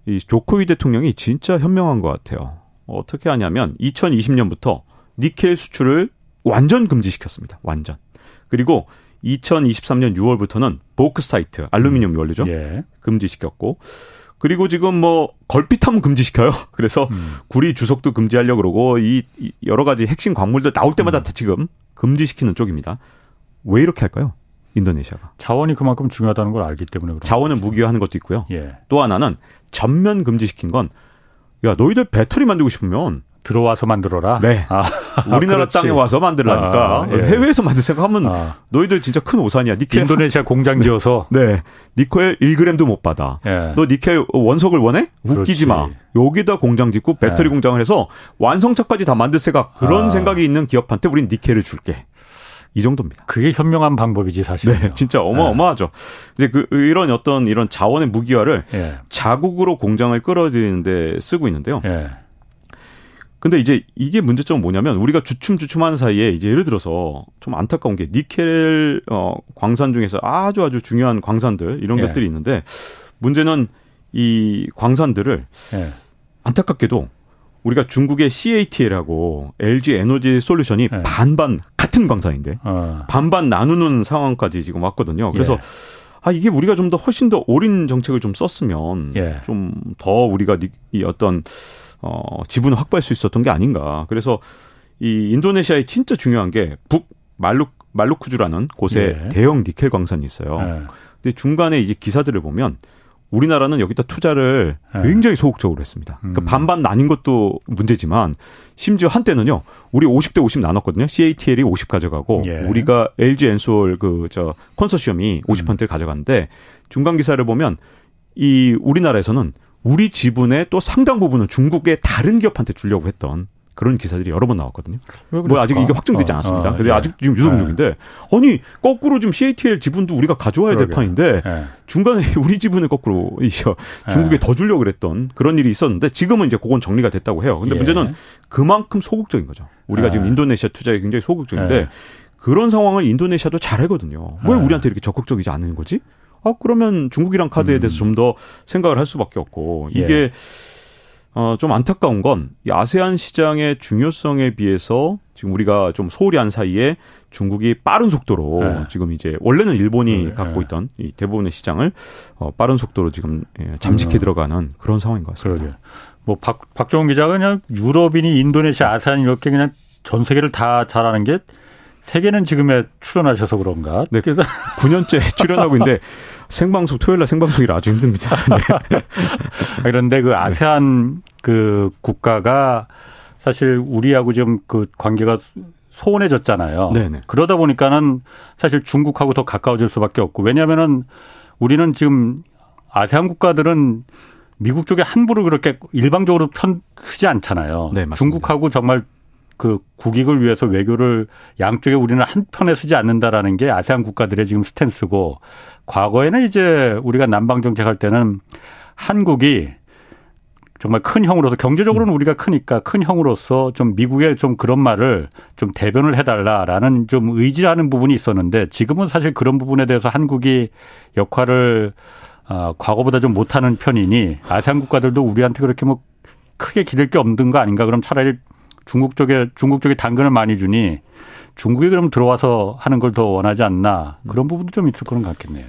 이 조코위 대통령이 진짜 현명한 것 같아요. 어떻게 하냐면 2020년부터 니켈 수출을 완전 금지시켰습니다. 완전. 그리고 2023년 6월부터는 보크 사이트 알루미늄 원료죠. 예. 금지시켰고 그리고 지금 뭐 걸핏하면 금지시켜요. 그래서 음. 구리 주석도 금지하려 고 그러고 이 여러 가지 핵심 광물들 나올 때마다 음. 지금 금지시키는 쪽입니다. 왜 이렇게 할까요? 인도네시아가. 자원이 그만큼 중요하다는 걸 알기 때문에 자원을 무기화하는 것도 있고요. 예. 또 하나는 전면 금지시킨 건 야, 너희들 배터리 만들고 싶으면 들어와서 만들어라. 네. 아, 우리나라 아, 땅에 와서 만들라니까. 아, 예. 해외에서 만들 생각하면 아. 너희들 진짜 큰 오산이야. 니켈 인도네시아 공장 네. 지어서. 네. 니켈 1g도 못 받아. 예. 너 니켈 원석을 원해? 웃기지 그렇지. 마. 여기다 공장 짓고 배터리 예. 공장을 해서 완성차까지 다 만들 생각 그런 아. 생각이 있는 기업한테 우린 니켈을 줄게. 이 정도입니다. 그게 현명한 방법이지 사실. 네, 진짜 어마어마하죠. 네. 이제 그 이런 어떤 이런 자원의 무기화를 예. 자국으로 공장을 끌어들이는데 쓰고 있는데요. 예. 근데 이제 이게 문제점은 뭐냐면 우리가 주춤주춤하는 사이에 이제 예를 들어서 좀 안타까운 게 니켈 어 광산 중에서 아주 아주 중요한 광산들 이런 예. 것들이 있는데 문제는 이 광산들을 예. 안타깝게도 우리가 중국의 CATL하고 LG 에너지 솔루션이 예. 반반 같은 광산인데 어. 반반 나누는 상황까지 지금 왔거든요. 그래서 예. 아 이게 우리가 좀 더 훨씬 더 옳은 정책을 좀 썼으면 예. 좀더 우리가 이 어떤 어, 지분을 확보할 수 있었던 게 아닌가. 그래서 이 인도네시아의 진짜 중요한 게 북 말루 말루쿠주라는 곳에 예. 대형 니켈 광산이 있어요. 예. 근데 중간에 이제 기사들을 보면 우리나라는 여기다 투자를 예. 굉장히 소극적으로 했습니다. 그러니까 음. 반반 나뉜 것도 문제지만 심지어 한때는요. 우리 50대 50 나눴거든요. CATL이 50 가져가고 예. 우리가 LG 엔솔 그 저 컨소시엄이 50%를 음. 가져갔는데 중간 기사를 보면 이 우리나라에서는 우리 지분의 또 상당 부분을 중국의 다른 기업한테 주려고 했던 그런 기사들이 여러 번 나왔거든요. 뭐 아직 이게 확정되지 어, 않았습니다. 어, 어, 근데 예. 아직 지금 유동 예. 중인데 아니 거꾸로 지금 CATL 지분도 우리가 가져와야 될 판인데 예. 중간에 우리 지분을 거꾸로 이저 중국에 예. 더 주려고 그랬던 그런 일이 있었는데 지금은 이제 그건 정리가 됐다고 해요. 근데 예. 문제는 그만큼 소극적인 거죠. 우리가 예. 지금 인도네시아 투자에 굉장히 소극적인데 그런 상황을 인도네시아도 잘하거든요. 왜 우리한테 이렇게 적극적이지 않는 거지? 아 그러면 중국이랑 카드에 대해서 음. 좀더 생각을 할 수밖에 없고 이게 예. 어, 좀 안타까운 건 이 아세안 시장의 중요성에 비해서 지금 우리가 좀 소홀히 한 사이에 중국이 빠른 속도로 네. 지금 이제 원래는 일본이 네. 갖고 있던 이 대부분의 시장을 어, 빠른 속도로 지금 예, 잠식해 음. 들어가는 그런 상황인 것 같습니다. 그러게. 뭐 박, 박정훈 기자가 그냥 유럽이니 인도네시아, 아세안 이렇게 그냥 전 세계를 다 잘하는 게 세계는 지금에 출연하셔서 그런가? 네. 그래서 9년째 출연하고 있는데 생방송 토요일 날 생방송이라 아주 힘듭니다. 네. 그런데 그 아세안 그 국가가 사실 우리하고 좀 그 관계가 소원해졌잖아요. 네네. 그러다 보니까는 사실 중국하고 더 가까워질 수밖에 없고 왜냐하면은 우리는 지금 아세안 국가들은 미국 쪽에 함부로 그렇게 일방적으로 편 쓰지 않잖아요. 네, 중국하고 정말 그 국익을 위해서 외교를 양쪽에 우리는 한 편에 쓰지 않는다라는 게 아세안 국가들의 지금 스탠스고 과거에는 이제 우리가 남방 정책할 때는 한국이 정말 큰 형으로서 경제적으로는 음. 우리가 크니까 큰 형으로서 좀 미국에 좀 그런 말을 좀 대변을 해달라라는 좀 의지하는 부분이 있었는데 지금은 사실 그런 부분에 대해서 한국이 역할을 어, 과거보다 좀 못하는 편이니 아세안 국가들도 우리한테 그렇게 뭐 크게 기댈 게 없는 거 아닌가 그럼 차라리 중국 쪽에 중국 쪽에 당근을 많이 주니 중국이 그럼 들어와서 하는 걸 더 원하지 않나 그런 부분도 좀 있을 거는 같겠네요.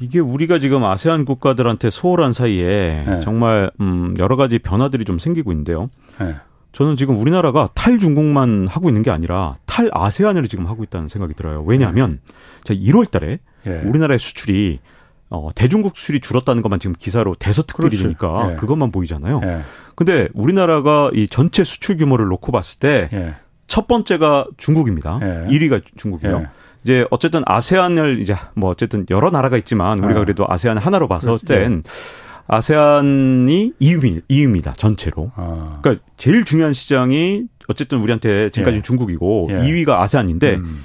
이게 우리가 지금 아세안 국가들한테 소홀한 사이에 네. 정말 음 여러 가지 변화들이 좀 생기고 있는데요. 네. 저는 지금 우리나라가 탈중국만 하고 있는 게 아니라 탈아세안을 지금 하고 있다는 생각이 들어요. 왜냐하면 네. 1월 달에 네. 우리나라의 수출이 어, 대중국 수출이 줄었다는 것만 지금 기사로 대서특필이니까 네. 그것만 보이잖아요. 네. 근데 우리나라가 이 전체 수출 규모를 놓고 봤을 때첫 예. 번째가 중국입니다. 예. 1위가 중국이요. 예. 이제 어쨌든 아세안을 이제 뭐 어쨌든 여러 나라가 있지만 우리가 아. 그래도 아세안 하나로 봤을 땐 아세안이 2위, 2위입니다. 전체로. 아. 그러니까 제일 중요한 시장이 어쨌든 우리한테 지금까지 예. 중국이고 예. 2위가 아세안인데 음.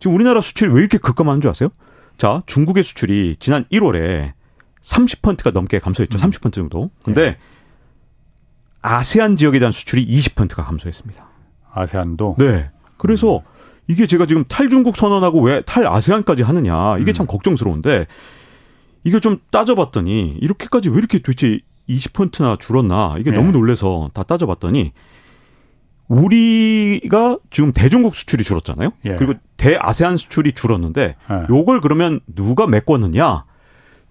지금 우리나라 수출이 왜 이렇게 급감하는 줄 아세요? 자, 중국의 수출이 지난 1월에 30%가 넘게 감소했죠. 음. 30% 정도. 근데 예. 아세안 지역에 대한 수출이 20%가 감소했습니다. 아세안도? 네. 그래서 음. 이게 제가 지금 탈중국 선언하고 왜 탈아세안까지 하느냐 이게 음. 참 걱정스러운데 이게 좀 따져봤더니 이렇게까지 왜 이렇게 도대체 20%나 줄었나 이게 네. 너무 놀래서 다 따져봤더니 우리가 지금 대중국 수출이 줄었잖아요. 예. 그리고 대아세안 수출이 줄었는데 예. 요걸 그러면 누가 메꿨느냐?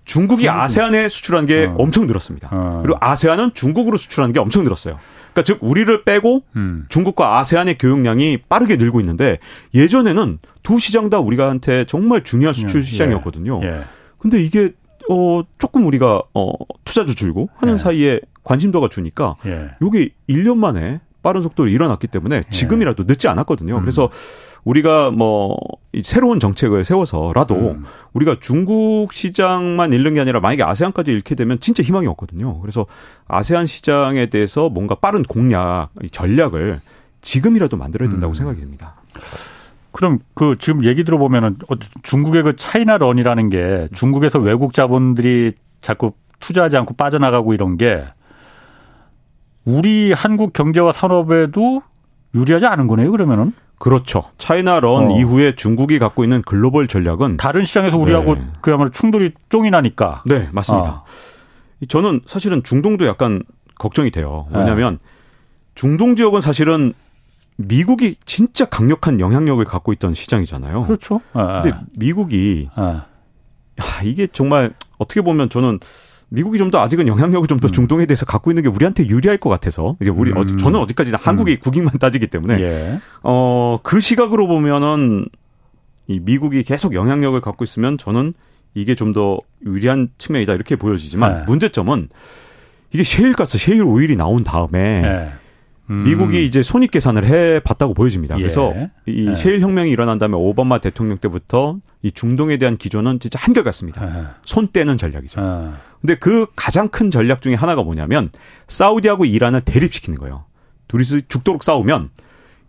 중국이 아세안에 수출한 게 어. 엄청 늘었습니다. 어. 그리고 아세안은 중국으로 수출하는 게 엄청 늘었어요. 그러니까 즉 우리를 빼고 음. 중국과 아세안의 교역량이 빠르게 늘고 있는데 예전에는 두 시장 다 우리가한테 정말 중요한 수출 음, 예. 시장이었거든요. 예. 근데 이게 어 조금 우리가 어 투자주 줄고 하는 예. 사이에 관심도가 주니까 예. 요게 1년 만에 빠른 속도로 일어났기 때문에 예. 지금이라도 늦지 않았거든요. 음. 그래서 우리가 뭐 새로운 정책을 세워서라도 음. 우리가 중국 시장만 잃는 게 아니라 만약에 아세안까지 잃게 되면 진짜 희망이 없거든요. 그래서 아세안 시장에 대해서 뭔가 빠른 공략, 전략을 지금이라도 만들어야 된다고 음. 생각이 듭니다. 그럼 그 지금 얘기 들어보면은 중국의 그 차이나 런이라는 게 중국에서 외국 자본들이 자꾸 투자하지 않고 빠져나가고 이런 게 우리 한국 경제와 산업에도 유리하지 않은 거네요, 그러면은? 그렇죠. 차이나 런 어. 이후에 중국이 갖고 있는 글로벌 전략은 다른 시장에서 우리하고 네. 그야말로 충돌이 쫑이 나니까. 네, 맞습니다. 어. 저는 사실은 중동도 약간 걱정이 돼요. 왜냐하면 네. 중동 지역은 사실은 미국이 진짜 강력한 영향력을 갖고 있던 시장이잖아요. 그렇죠. 네. 근데 미국이 아, 이게 정말 어떻게 보면 저는 미국이 좀 더 아직은 영향력을 좀더 음. 중동에 대해서 갖고 있는 게 우리한테 유리할 것 같아서 이제 우리 음. 저는 어디까지나 한국이 음. 국익만 따지기 때문에 예. 어그 시각으로 보면은 이 미국이 계속 영향력을 갖고 있으면 저는 이게 좀 더 유리한 측면이다 이렇게 보여지지만 네. 문제점은 이게 셰일가스, 셰일 오일이 나온 다음에 네. 음. 미국이 이제 손익 계산을 해 봤다고 보여집니다. 그래서 예. 이 예. 셰일 혁명이 일어난 다음에 오바마 대통령 때부터 이 중동에 대한 기조는 진짜 한결같습니다. 예. 손 떼는 전략이죠. 예. 근데 그 가장 큰 전략 중에 하나가 뭐냐면 사우디하고 이란을 대립시키는 거예요. 둘이서 죽도록 싸우면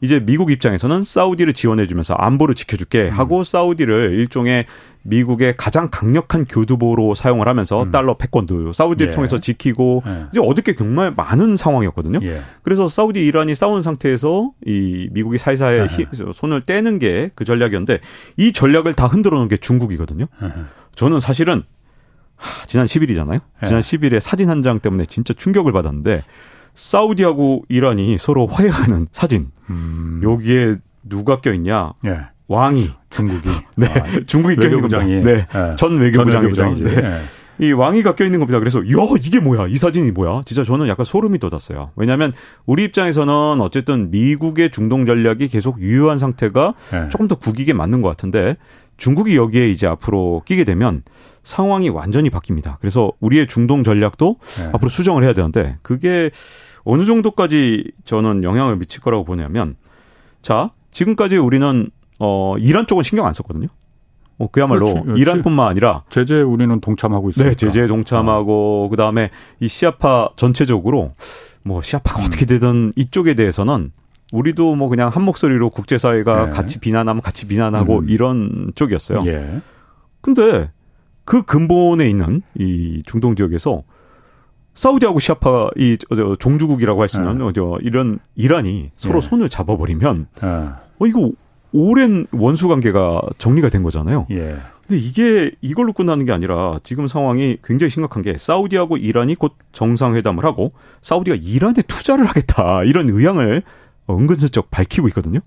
이제 미국 입장에서는 사우디를 지원해주면서 안보를 지켜줄게 음. 하고 음. 사우디를 일종의 미국의 가장 강력한 교두보로 사용을 하면서 음. 달러 패권도 사우디를 예. 통해서 지키고 예. 이제 얻을 게 정말 많은 상황이었거든요. 예. 그래서 사우디 이란이 싸운 상태에서 이 미국이 사이사이 예. 손을 떼는 게 그 전략이었는데 이 전략을 다 흔들어 놓은 게 중국이거든요. 예. 저는 사실은 하, 지난 10일이잖아요. 예. 지난 10일에 사진 한 장 때문에 진짜 충격을 받았는데 사우디하고 이란이 서로 화해하는 사진. 음. 여기에 누가 껴있냐? 예. 왕이 중국이 네 아, 중국이 껴있는 겁니다. 네. 네. 전 외교부장이죠. 네. 네. 이 왕이가 껴있는 겁니다. 그래서 야 이게 뭐야? 이 사진이 뭐야? 진짜 저는 약간 소름이 돋았어요. 왜냐하면 우리 입장에서는 어쨌든 미국의 중동 전략이 계속 유효한 상태가 네. 조금 더 국익에 맞는 것 같은데 중국이 여기에 이제 앞으로 끼게 되면 상황이 완전히 바뀝니다. 그래서 우리의 중동 전략도 네. 앞으로 수정을 해야 되는데 그게 어느 정도까지 저는 영향을 미칠 거라고 보냐면 자 지금까지 우리는 어 이란 쪽은 신경 안 썼거든요. 어, 그야말로 그렇지. 이란뿐만 아니라 제재 우리는 동참하고 있습니다. 네, 제재 동참하고 어. 그다음에 이 시아파 전체적으로 뭐 시아파가 음. 어떻게 되든 이쪽에 대해서는 우리도 뭐 그냥 한 목소리로 국제사회가 네. 같이 비난하면 같이 비난하고 음. 이런 쪽이었어요. 예. 근데 그 근본에 있는 이 중동 지역에서 사우디하고 시아파 이 저, 종주국이라고 할 수 있는 네. 저 이런 이란이 서로 네. 손을 잡아버리면 네. 어 이거 오랜 원수 관계가 정리가 된 거잖아요. 예. 근데 이게 이걸로 끝나는 게 아니라 지금 상황이 굉장히 심각한 게 사우디하고 이란이 곧 정상회담을 하고 사우디가 이란에 투자를 하겠다 이런 의향을 은근슬쩍 밝히고 있거든요.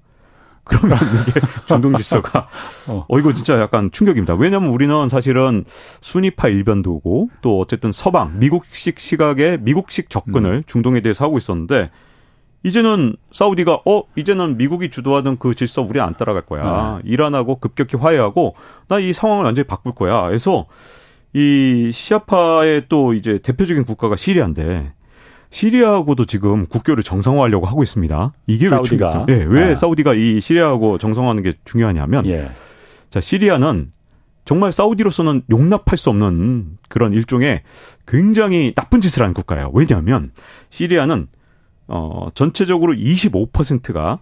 그러면 이게 중동 질서가 어. 어 이거 진짜 약간 충격입니다. 왜냐하면 우리는 사실은 순위파 일변도고 또 어쨌든 서방 미국식 시각의 미국식 접근을 음. 중동에 대해서 하고 있었는데 이제는 사우디가 어 이제는 미국이 주도하던 그 질서 우리 안 따라갈 거야. 네. 이란하고 급격히 화해하고 나 이 상황을 완전히 바꿀 거야. 그래서 이 시아파의 또 이제 대표적인 국가가 시리아인데 시리아하고도 지금 국교를 정상화하려고 하고 있습니다. 이게 사우디가 왜, 네, 왜 아. 사우디가 이 시리아하고 정상화하는 게 중요하냐면 예. 자 시리아는 정말 사우디로서는 용납할 수 없는 그런 일종의 굉장히 나쁜 짓을 하는 국가예요. 왜냐하면 시리아는 어 전체적으로 25%가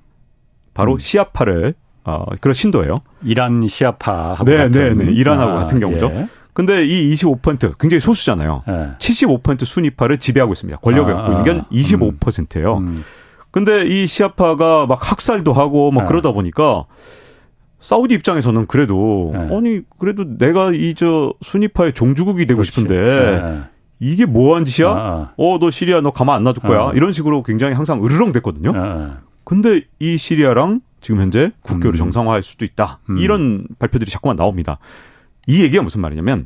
바로 음. 시아파를 어 그런 신도예요. 이란 시아파 네, 네, 네. 이란하고 아, 같은 경우죠. 예. 근데 이 25% 굉장히 소수잖아요. 네. 75% 순위파를 지배하고 있습니다. 권력을 갖고 있는 게 25%예요. 음. 음. 근데 이 시아파가 막 학살도 하고 막 네. 그러다 보니까 사우디 입장에서는 그래도 네. 아니 그래도 내가 이 저 순위파의 종주국이 되고 그렇지. 싶은데 네. 이게 뭐한 짓이야? 아, 아. 어, 너 시리아 너 가만 안 놔둘 거야. 아. 이런 식으로 굉장히 항상 으르렁댔거든요. 아, 아. 근데 이 시리아랑 지금 현재 국교를 음. 정상화할 수도 있다. 음. 이런 발표들이 자꾸만 나옵니다. 이 얘기가 무슨 말이냐면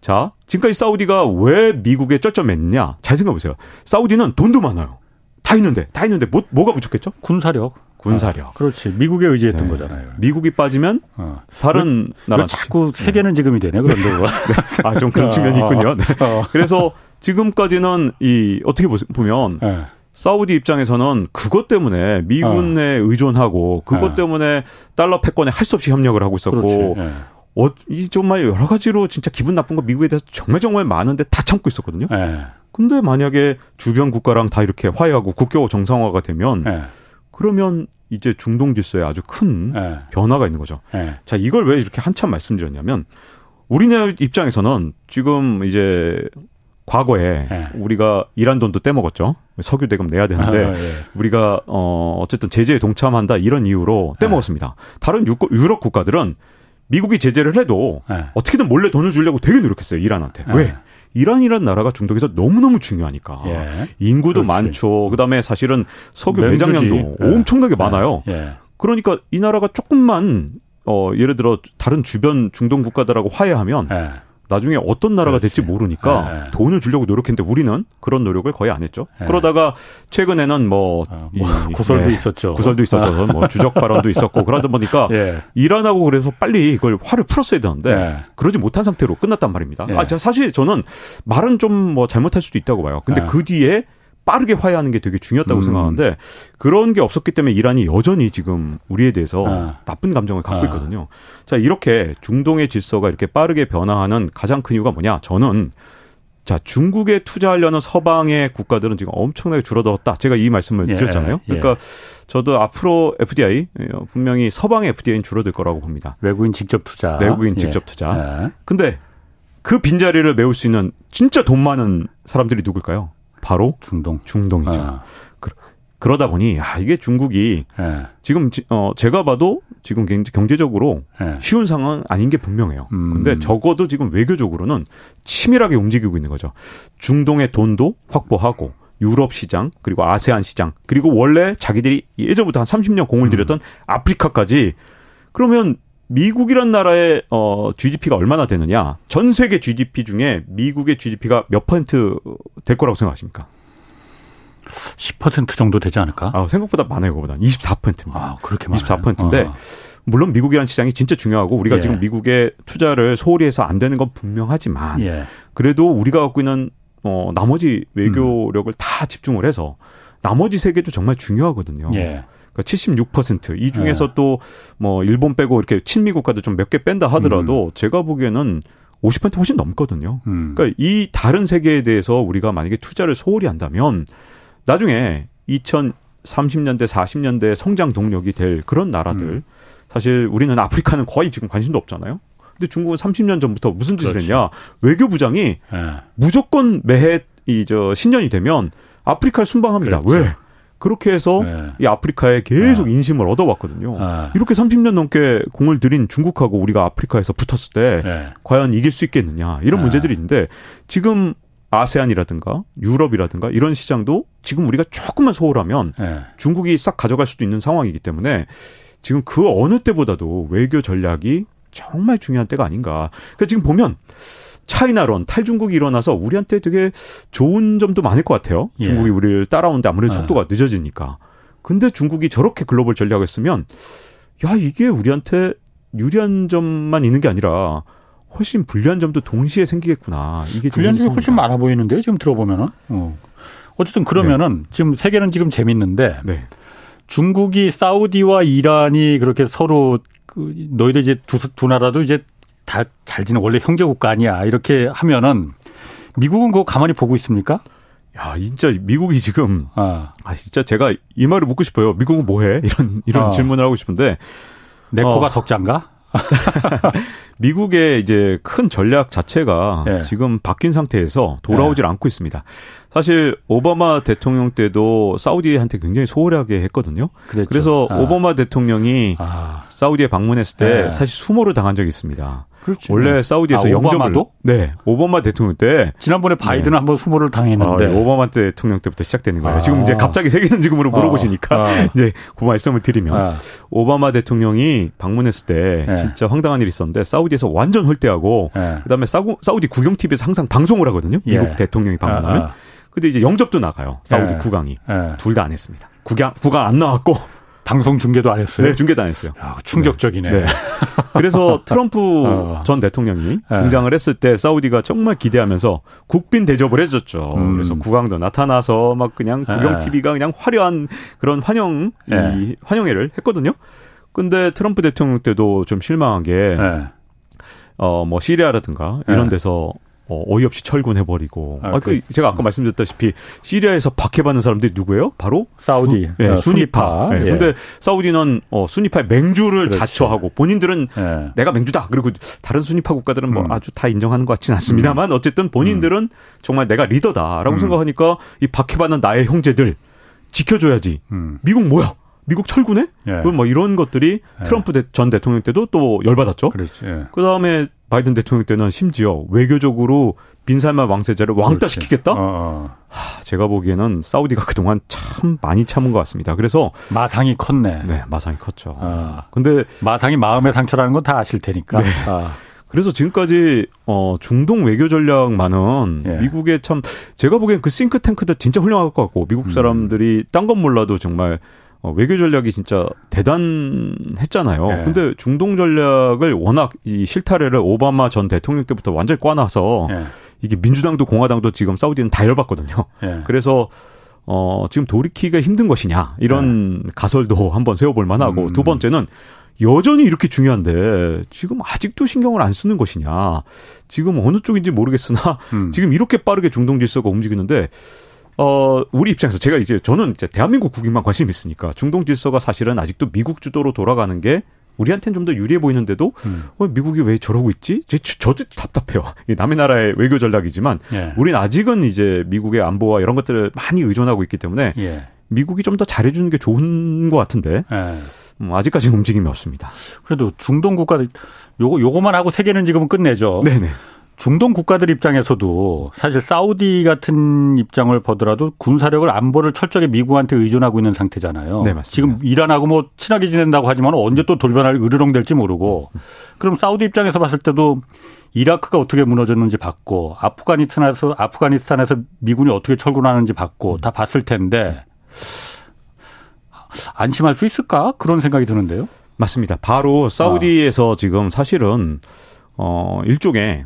자, 지금까지 사우디가 왜 미국에 쩌쩌맸느냐? 잘 생각해 보세요. 사우디는 돈도 많아요. 다 있는데, 다 있는데 뭐 뭐가 부족했죠? 군사력. 군사력. 아, 그렇지. 미국에 의지했던 네. 거잖아요. 미국이 빠지면 어. 다른 나라 자꾸 세계는 네. 지금이 되네. 그런데 네. 아, 좀 그런 측면이 어. 있군요. 네. 어. 그래서 지금까지는 이 어떻게 보면 네. 사우디 입장에서는 그것 때문에 미군에 어. 의존하고 그것 네. 때문에 달러 패권에 할 수 없이 협력을 하고 있었고 네. 어, 이 정말 여러 가지로 진짜 기분 나쁜 거 미국에 대해서 정말 정말 많은데 다 참고 있었거든요. 네. 근데 만약에 주변 국가랑 다 이렇게 화해하고 국교 정상화가 되면 네. 그러면 이제 중동 질서에 아주 큰 네. 변화가 있는 거죠. 네. 자, 이걸 왜 이렇게 한참 말씀드렸냐면 우리나라 입장에서는 지금 이제 과거에 네. 우리가 이란 돈도 떼먹었죠. 석유 대금 내야 되는데 아, 예. 우리가 어 어쨌든 제재에 동참한다 이런 이유로 떼먹었습니다. 다른 유럽 국가들은 미국이 제재를 해도 네. 어떻게든 몰래 돈을 주려고 되게 노력했어요 이란한테. 네. 왜? 이란이라는 나라가 중동에서 너무너무 중요하니까 예. 인구도 그렇지. 많죠. 그다음에 사실은 석유 매장량도 예. 엄청나게 많아요. 예. 그러니까 이 나라가 조금만 어 예를 들어 다른 주변 중동 국가들하고 화해하면 예. 나중에 어떤 나라가 그렇지. 될지 모르니까 네. 돈을 주려고 노력했는데 우리는 그런 노력을 거의 안 했죠. 네. 그러다가 최근에는 뭐, 아, 뭐 이, 구설도 네. 있었죠. 구설도 있었죠. 뭐 주적 발언도 있었고 그러다 보니까 예. 이란하고 그래서 빨리 이걸 화를 풀었어야 되는데 예. 그러지 못한 상태로 끝났단 말입니다. 예. 아, 사실 저는 말은 좀 뭐 잘못할 수도 있다고 봐요. 근데 예. 그 뒤에 빠르게 화해하는 게 되게 중요하다고 음. 생각하는데 그런 게 없었기 때문에 이란이 여전히 지금 우리에 대해서 아. 나쁜 감정을 갖고 아. 있거든요. 자, 이렇게 중동의 질서가 이렇게 빠르게 변화하는 가장 큰 이유가 뭐냐? 저는 자, 중국에 투자하려는 서방의 국가들은 지금 엄청나게 줄어들었다. 제가 이 말씀을 예, 드렸잖아요. 예. 그러니까 저도 앞으로 FDI 분명히 서방의 FDI는 줄어들 거라고 봅니다. 외국인 직접 투자. 외국인 예. 직접 투자. 예. 근데 그 빈자리를 메울 수 있는 진짜 돈 많은 사람들이 누굴까요? 바로 중동. 중동이죠. 아. 그, 러다 보니 아 이게 중국이 네. 지금 어 제가 봐도 지금 경제적으로 네. 쉬운 상황 아닌 게 분명해요. 음. 근데 적어도 지금 외교적으로는 치밀하게 움직이고 있는 거죠. 중동의 돈도 확보하고 유럽 시장 그리고 아세안 시장 그리고 원래 자기들이 예전부터 한 30년 공을 들였던 음. 아프리카까지 그러면 미국이란 나라의 어 GDP가 얼마나 되느냐? 전 세계 GDP 중에 미국의 GDP가 몇 퍼센트 될 거라고 생각하십니까? 10% 정도 되지 않을까? 아, 생각보다 많아요, 그보다 24%입니다. 아, 그렇게 많아요. 24%인데 어. 물론 미국이라는 시장이 진짜 중요하고 우리가 예. 지금 미국의 투자를 소홀히 해서 안 되는 건 분명하지만 예. 그래도 우리가 갖고 있는 어 나머지 외교력을 음. 다 집중을 해서 나머지 세계도 정말 중요하거든요. 예. 그러니까 76%이 중에서 네. 또뭐 일본 빼고 이렇게 친미 국가도 좀 몇 개 뺀다 하더라도 음. 제가 보기에는 50% 훨씬 넘거든요. 음. 그러니까 이 다른 세계에 대해서 우리가 만약에 투자를 소홀히 한다면 나중에 2030년대 40년대 성장 동력이 될 그런 나라들 음. 사실 우리는 아프리카는 거의 지금 관심도 없잖아요. 근데 중국은 30년 전부터 무슨 짓을 그렇지. 했냐? 외교부장이 네. 무조건 매해 이 저 신년이 되면 아프리카를 순방합니다. 그렇죠. 왜? 그렇게 해서 네. 이 아프리카에 계속 네. 인심을 얻어왔거든요. 네. 이렇게 30년 넘게 공을 들인 중국하고 우리가 아프리카에서 붙었을 때 네. 과연 이길 수 있겠느냐 이런 네. 문제들이 있는데 지금 아세안이라든가 유럽이라든가 이런 시장도 지금 우리가 조금만 소홀하면 네. 중국이 싹 가져갈 수도 있는 상황이기 때문에 지금 그 어느 때보다도 외교 전략이 정말 중요한 때가 아닌가. 그러니까 지금 보면 차이나론 탈중국이 일어나서 우리한테 되게 좋은 점도 많을 것 같아요. 예. 중국이 우리를 따라오는데 아무래도 아. 속도가 늦어지니까. 근데 중국이 저렇게 글로벌 전략을 쓰면 야 이게 우리한테 유리한 점만 있는 게 아니라 훨씬 불리한 점도 동시에 생기겠구나. 이게 불리한 점이 훨씬 많아 보이는데요. 지금 들어보면은. 어. 어쨌든 그러면은 네. 지금 세계는 지금 재밌는데 네. 중국이 사우디와 이란이 그렇게 서로 그 너희들 이제 두, 두 나라도 이제 다 잘 지내 원래 형제 국가 아니야 이렇게 하면은 미국은 그거 가만히 보고 있습니까? 야, 진짜 미국이 지금 아, 아 진짜 제가 이 말을 묻고 싶어요. 미국은 뭐해? 이런 이런 어. 질문을 하고 싶은데 내 코가 어. 적자인가? 미국의 이제 큰 전략 자체가 네. 지금 바뀐 상태에서 돌아오질 네. 않고 있습니다. 사실 오바마 대통령 때도 사우디한테 굉장히 소홀하게 했거든요. 그랬죠. 그래서 아. 오바마 대통령이 아. 사우디에 방문했을 때 네. 사실 수모를 당한 적이 있습니다. 그렇지. 원래 사우디에서 아, 영접을 네 오바마 대통령 때 지난번에 바이든은 네. 한번 수모를 당했는데 아, 오바마 대통령 때부터 시작되는 거예요. 아. 지금 이제 갑자기 세계는 지금으로 물어보시니까 아. 이제 그 말씀을 드리면 아. 오바마 대통령이 방문했을 때 네. 진짜 황당한 일이 있었는데 사우디에서 완전 홀대하고 네. 그다음에 사우, 사우디 국영 TV에서 항상 방송을 하거든요. 미국 예. 대통령이 방문하면. 근데 이제 영접도 나가요. 사우디 예. 국왕이 예. 둘다 안 했습니다. 국왕 국왕 안 나왔고 방송 중계도 안 했어요. 네, 중계도 안 했어요. 야, 충격적이네. 네. 네. 그래서 트럼프 어. 전 대통령이 네. 등장을 했을 때 사우디가 정말 기대하면서 국빈 대접을 해줬죠. 음. 그래서 국왕도 나타나서 막 그냥 국영 TV가 네. 그냥 화려한 그런 환영 이 환영회를 했거든요. 근데 트럼프 대통령 때도 좀 실망한 게 어, 뭐, 시리아라든가 이런 데서 어, 어이없이 철군해버리고. 아, 아, 그, 그, 제가 아까 말씀드렸다시피 시리아에서 박해받는 사람들이 누구예요? 바로 사우디, 수, 네, 어, 수니파. 네, 예. 근데 사우디는 어, 수니파의 맹주를 그렇지. 자처하고 본인들은 예. 내가 맹주다. 그리고 다른 수니파 국가들은 뭐 음. 아주 다 인정하는 것 같지는 않습니다만 음. 어쨌든 본인들은 음. 정말 내가 리더다라고 음. 생각하니까 이 박해받는 나의 형제들 지켜줘야지. 음. 미국 뭐야? 미국 철군에? 예. 뭐 이런 것들이 예. 트럼프 전 대통령 때도 또 열받았죠. 그 다음에 바이든 대통령 때는 심지어 외교적으로 빈살만 왕세자를 왕따 시키겠다? 어, 어. 하, 제가 보기에는 사우디가 그동안 참 많이 참은 것 같습니다. 그래서 마상이 컸네. 네, 마상이 컸죠. 어. 근데 마상이 마음의 상처라는 건 다 아실 테니까. 네. 아. 그래서 지금까지 어 중동 외교 전략만은 예. 미국의 참 제가 보기엔 그 싱크탱크들 진짜 훌륭할 것 같고 미국 음. 사람들이 음. 딴건 몰라도 정말 어, 외교 전략이 진짜 대단했잖아요. 네. 근데 중동 전략을 워낙 이 실타래를 오바마 전 대통령 때부터 완전히 꽈놔서 네. 이게 민주당도 공화당도 지금 사우디는 다 열받거든요. 네. 그래서 어, 지금 돌이키기가 힘든 것이냐 이런 네. 가설도 한번 세워볼 만하고 음. 두 번째는 여전히 이렇게 중요한데 지금 아직도 신경을 안 쓰는 것이냐 지금 어느 쪽인지 모르겠으나 음. 지금 이렇게 빠르게 중동 질서가 움직이는데 어, 우리 입장에서 제가 이제 저는 이제 대한민국 국익만 관심 있으니까 중동 질서가 사실은 아직도 미국 주도로 돌아가는 게 우리한테는 좀 더 유리해 보이는데도 음. 어, 미국이 왜 저러고 있지? 제, 저도 답답해요. 남의 나라의 외교 전략이지만 예. 우리는 아직은 이제 미국의 안보와 이런 것들을 많이 의존하고 있기 때문에 예. 미국이 좀 더 잘해주는 게 좋은 것 같은데 예. 음, 아직까지는 움직임이 없습니다. 그래도 중동 국가들 요거 요거만 하고 세계는 지금은 끝내죠. 네네. 중동 국가들 입장에서도 사실 사우디 같은 입장을 보더라도 군사력을 안보를 철저하게 미국한테 의존하고 있는 상태잖아요. 네, 맞습니다. 지금 이란하고 뭐 친하게 지낸다고 하지만 언제 또 돌변할 으르렁 될지 모르고 그럼 사우디 입장에서 봤을 때도 이라크가 어떻게 무너졌는지 봤고 아프가니스탄에서 아프가니스탄에서 미군이 어떻게 철군하는지 봤고 다 봤을 텐데 안심할 수 있을까 그런 생각이 드는데요. 맞습니다. 바로 사우디에서 아. 지금 사실은 어 일종의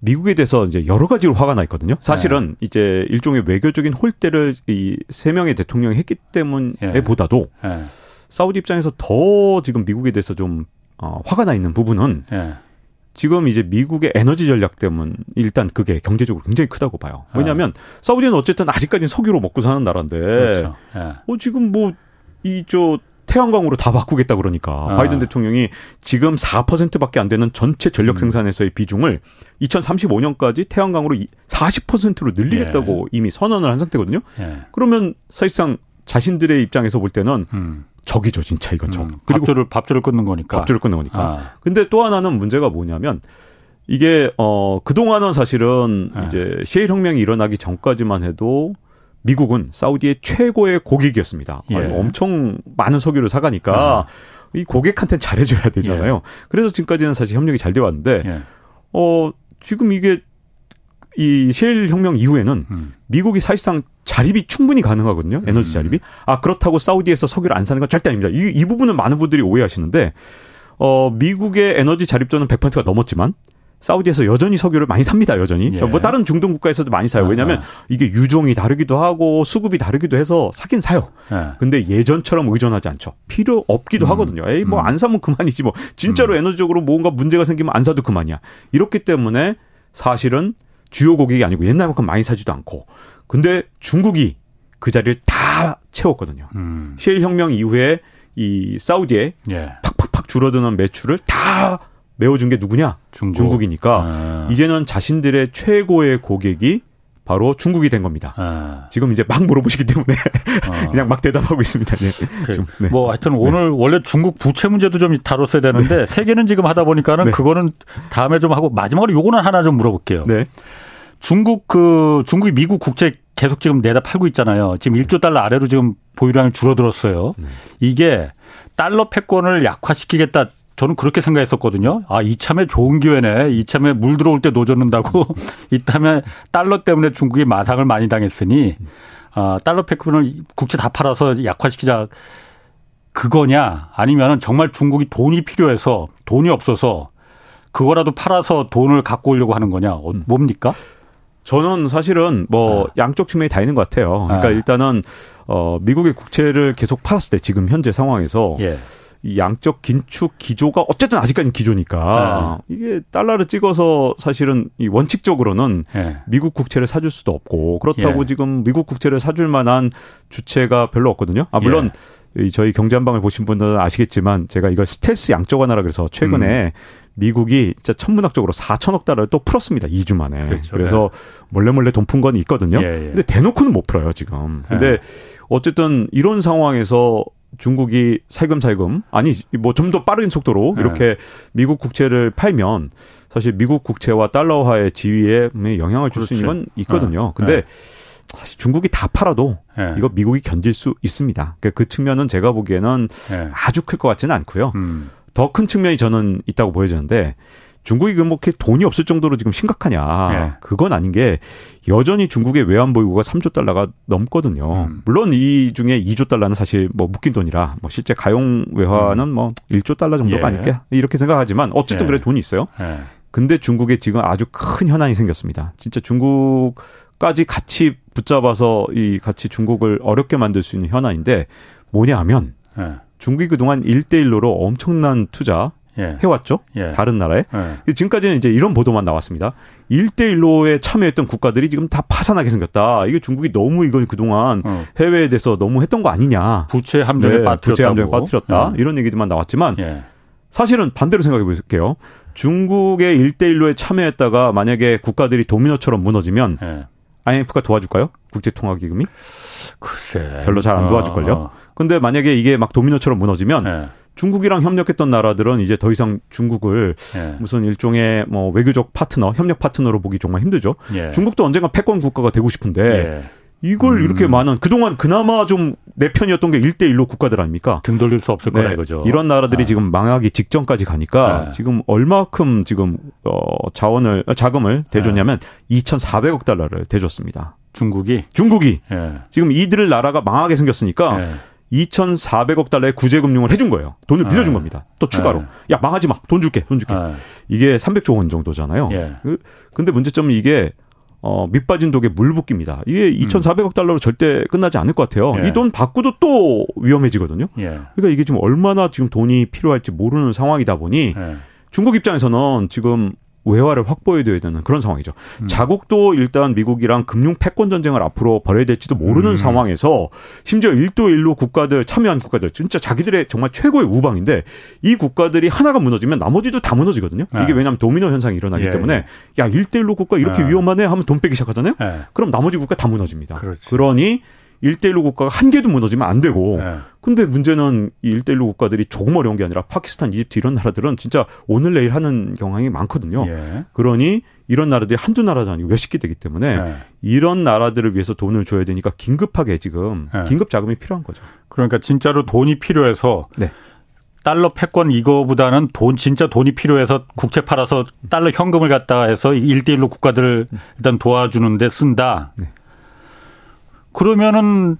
미국에 대해서 이제 여러 가지로 화가 나 있거든요. 사실은 네. 이제 일종의 외교적인 홀대를 이 세 명의 대통령이 했기 때문에 네. 보다도 네. 사우디 입장에서 더 지금 미국에 대해서 좀 어, 화가 나 있는 부분은 네. 지금 이제 미국의 에너지 전략 때문 일단 그게 경제적으로 굉장히 크다고 봐요. 네. 왜냐하면 사우디는 어쨌든 아직까지는 석유로 먹고 사는 나라인데 그렇죠. 네. 어 지금 뭐 이 저 태양광으로 다 바꾸겠다 그러니까 아. 바이든 대통령이 지금 4%밖에 안 되는 전체 전력 음. 생산에서의 비중을 2035년까지 태양광으로 40%로 늘리겠다고 예. 이미 선언을 한 상태거든요. 예. 그러면 사실상 자신들의 입장에서 볼 때는 음. 적이죠, 진짜 이건 적. 음. 그리고 밥줄을 밥줄을 끊는 거니까. 밥줄을 끊는 거니까. 아. 근데 또 하나는 문제가 뭐냐면 이게 어 그 동안은 사실은 예. 이제 시일 혁명이 일어나기 전까지만 해도 미국은 사우디의 최고의 고객이었습니다. 예. 엄청 많은 석유를 사가니까 아. 이 고객한테는 잘해줘야 되잖아요. 예. 그래서 지금까지는 사실 협력이 잘돼 왔는데, 예. 어, 지금 이게 이 셰일 혁명 이후에는 음. 미국이 사실상 자립이 충분히 가능하거든요. 에너지 음. 자립이. 아, 그렇다고 사우디에서 석유를 안 사는 건 절대 아닙니다. 이, 이 부분은 많은 분들이 오해하시는데, 어, 미국의 에너지 자립도는 100%가 넘었지만, 사우디에서 여전히 석유를 많이 삽니다, 여전히. 예. 뭐 다른 중동 국가에서도 많이 사요. 왜냐하면 아. 이게 유종이 다르기도 하고 수급이 다르기도 해서 사긴 사요. 예. 근데 예전처럼 의존하지 않죠. 필요 없기도 음. 하거든요. 에이, 뭐 안 사면 그만이지 뭐. 진짜로 음. 에너지적으로 뭔가 문제가 생기면 안 사도 그만이야. 이렇기 때문에 사실은 주요 고객이 아니고 옛날만큼 많이 사지도 않고. 근데 중국이 그 자리를 다 채웠거든요. 음. 시일 혁명 이후에 이 사우디에 예. 팍팍팍 줄어드는 매출을 다 메워준 게 누구냐? 중국. 이니까 아. 이제는 자신들의 최고의 고객이 바로 중국이 된 겁니다. 아. 지금 이제 막 물어보시기 때문에 어. 그냥 막 대답하고 있습니다. 네. 그, 좀, 네. 뭐 하여튼 오늘 원래 중국 부채 문제도 좀 다뤘어야 되는데 네. 세 개는 지금 하다 보니까는 네. 그거는 다음에 좀 하고 마지막으로 요거는 하나 좀 물어볼게요. 네. 중국 그 중국이 미국 국채 계속 지금 내다 팔고 있잖아요. 지금 1조 달러 아래로 지금 보유량이 줄어들었어요. 네. 이게 달러 패권을 약화시키겠다 저는 그렇게 생각했었거든요. 아, 이참에 좋은 기회네. 이참에 물 들어올 때 노젓는다고. 이참에 달러 때문에 중국이 마상을 많이 당했으니, 아, 달러 패권을 국채 다 팔아서 약화시키자. 그거냐? 아니면 정말 중국이 돈이 필요해서 돈이 없어서 그거라도 팔아서 돈을 갖고 오려고 하는 거냐? 어, 음. 뭡니까? 저는 사실은 뭐 아. 양쪽 측면이 다 있는 것 같아요. 그러니까 아. 일단은 어 미국의 국채를 계속 팔았을 때 지금 현재 상황에서 예. 이 양적 긴축 기조가 어쨌든 아직까지 기조니까 네. 이게 달러를 찍어서 사실은 이 원칙적으로는 네. 미국 국채를 사줄 수도 없고 그렇다고 예. 지금 미국 국채를 사줄 만한 주체가 별로 없거든요. 아 물론 예. 저희 경제한방을 보신 분들은 아시겠지만 제가 이걸 스텔스 양적 완화라 그래서 최근에 음. 미국이 진짜 천문학적으로 4천억 달러를 또 풀었습니다. 2주 만에. 그렇죠. 그래서 네. 몰래 몰래 돈 푼 건 있거든요. 예, 예. 근데 대놓고는 못 풀어요, 지금. 근데 예. 어쨌든 이런 상황에서 중국이 살금살금 아니 뭐 좀 더 빠른 속도로 네. 이렇게 미국 국채를 팔면 사실 미국 국채와 달러화의 지위에 영향을 줄 수 있는 건 있거든요. 네. 근데 네. 사실 중국이 다 팔아도 네. 이거 미국이 견딜 수 있습니다. 그러니까 그 측면은 제가 보기에는 네. 아주 클 것 같지는 않고요. 음. 더큰 측면이 저는 있다고 보여지는데 중국이 그렇게 돈이 없을 정도로 지금 심각하냐. 네. 그건 아닌 게 여전히 중국의 외환 보유고가 3조 달러가 넘거든요. 음. 물론 이 중에 2조 달러는 사실 뭐 묶인 돈이라 뭐 실제 가용 외화는 음. 뭐 1조 달러 정도가 예. 아닐까 이렇게 생각하지만 어쨌든 예. 그래 돈이 있어요. 예. 근데 중국에 지금 아주 큰 현안이 생겼습니다. 진짜 중국까지 같이 붙잡아서 이 같이 중국을 어렵게 만들 수 있는 현안인데 뭐냐 하면 예. 중국이 그동안 1대1로로 엄청난 투자 예. 해왔죠. 예. 다른 나라에. 예. 지금까지는 이제 이런 보도만 나왔습니다. 1대1로에 참여했던 국가들이 지금 다 파산하게 생겼다. 이게 중국이 너무 이걸 그동안 어. 해외에 대해서 너무 했던 거 아니냐. 부채 함정에 네, 빠뜨렸다. 부채 함정에 빠뜨렸다. 예. 이런 얘기들만 나왔지만 예. 사실은 반대로 생각해 볼게요. 중국의 1대1로에 참여했다가 만약에 국가들이 도미노처럼 무너지면 IMF가 예. 도와줄까요? 국제통화기금이? 글쎄. 별로 잘 안 도와줄걸요. 어. 근데 만약에 이게 막 도미노처럼 무너지면 중국이랑 협력했던 나라들은 이제 더 이상 중국을 예. 무슨 일종의 뭐 외교적 파트너, 협력 파트너로 보기 정말 힘들죠. 예. 중국도 언젠가 패권 국가가 되고 싶은데 예. 이걸 음. 이렇게 많은 그동안 그나마 좀 내 편이었던 게 1대 1로 국가들 아닙니까? 등 돌릴 수 없을 네. 거라 이거죠. 이런 나라들이 아. 지금 망하기 직전까지 가니까 네. 지금 얼마큼 지금 어 자원을 어, 자금을 대줬냐면 네. 2,400억 달러를 대줬습니다. 중국이 중국이 예. 지금 이들 나라가 망하게 생겼으니까 예. 2,400억 달러의 구제 금융을 해준 거예요. 돈을 빌려준 네. 겁니다. 또 추가로. 네. 야, 망하지 마. 돈 줄게. 돈 줄게. 네. 이게 300조 원 정도잖아요. 예. 그, 근데 문제점은 이게 어, 밑빠진 독에 물 붓기입니다. 이게 2,400억 달러로 절대 끝나지 않을 것 같아요. 예. 이돈 받고도 또 위험해지거든요. 예. 그러니까 이게 지금 얼마나 지금 돈이 필요할지 모르는 상황이다 보니 예. 중국 입장에서는 지금 외화를 확보해야 되는 그런 상황이죠. 음. 자국도 일단 미국이랑 금융 패권 전쟁을 앞으로 벌여야 될지도 모르는 음. 상황에서 심지어 1도 1로 국가들 참여한 국가들 진짜 자기들의 정말 최고의 우방인데 이 국가들이 하나가 무너지면 나머지도 다 무너지거든요. 네. 이게 왜냐하면 도미노 현상이 일어나기 예, 때문에 예. 야 1대 1로 국가 이렇게 네. 위험하네 하면 돈 빼기 시작하잖아요. 네. 그럼 나머지 국가 다 무너집니다. 그렇지. 그러니 1대1로 국가가 한 개도 무너지면 안 되고. 네. 근데 문제는 이 1대1로 국가들이 조금 어려운 게 아니라 파키스탄, 이집트 이런 나라들은 진짜 오늘 내일 하는 경향이 많거든요. 예. 그러니 이런 나라들이 한두 나라도 아니고 몇십 개 되기 때문에 네. 이런 나라들을 위해서 돈을 줘야 되니까 긴급하게 지금 네. 긴급 자금이 필요한 거죠. 그러니까 진짜로 돈이 필요해서 네. 달러 패권 이거보다는 돈 진짜 돈이 필요해서 국채 팔아서 달러 현금을 갖다 해서 1대1로 국가들을 일단 도와주는데 쓴다. 네. 그러면은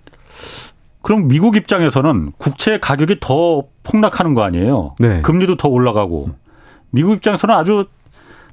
그럼 미국 입장에서는 국채 가격이 더 폭락하는 거 아니에요? 네. 금리도 더 올라가고 미국 입장에서는 아주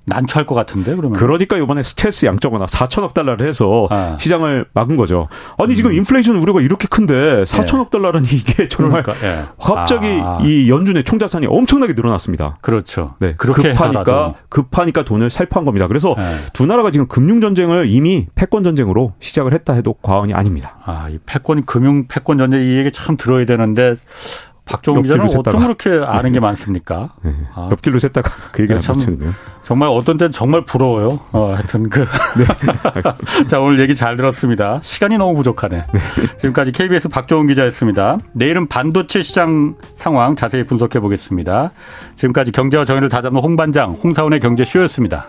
난처할 것 같은데 그러면 그러니까 이번에 스텔스 양적완화 4천억 달러를 해서 아. 시장을 막은 거죠. 아니 지금 음. 인플레이션 우려가 이렇게 큰데 4천억 예. 달러는 이게 정말 그러니까, 예. 갑자기 아. 이 연준의 총자산이 엄청나게 늘어났습니다. 그렇죠. 네, 급하니까 급하니까 돈을 살포한 겁니다. 그래서 예. 두 나라가 지금 금융 전쟁을 이미 패권 전쟁으로 시작을 했다 해도 과언이 아닙니다. 아, 이 패권 금융 패권 전쟁 이 얘기 참 들어야 되는데 박종훈 기자는 어쩜 그렇게 아는 게 많습니까? 네. 아. 옆길로 샜다가 그 얘기를 참 정말 어떤 때는 정말 부러워요. 어, 하여튼 그. 네. 자, 오늘 얘기 잘 들었습니다. 시간이 너무 부족하네. 네. 지금까지 KBS 박종훈 기자였습니다. 내일은 반도체 시장 상황 자세히 분석해 보겠습니다. 지금까지 경제와 정의를 다잡는 홍반장, 홍사원의 경제쇼였습니다.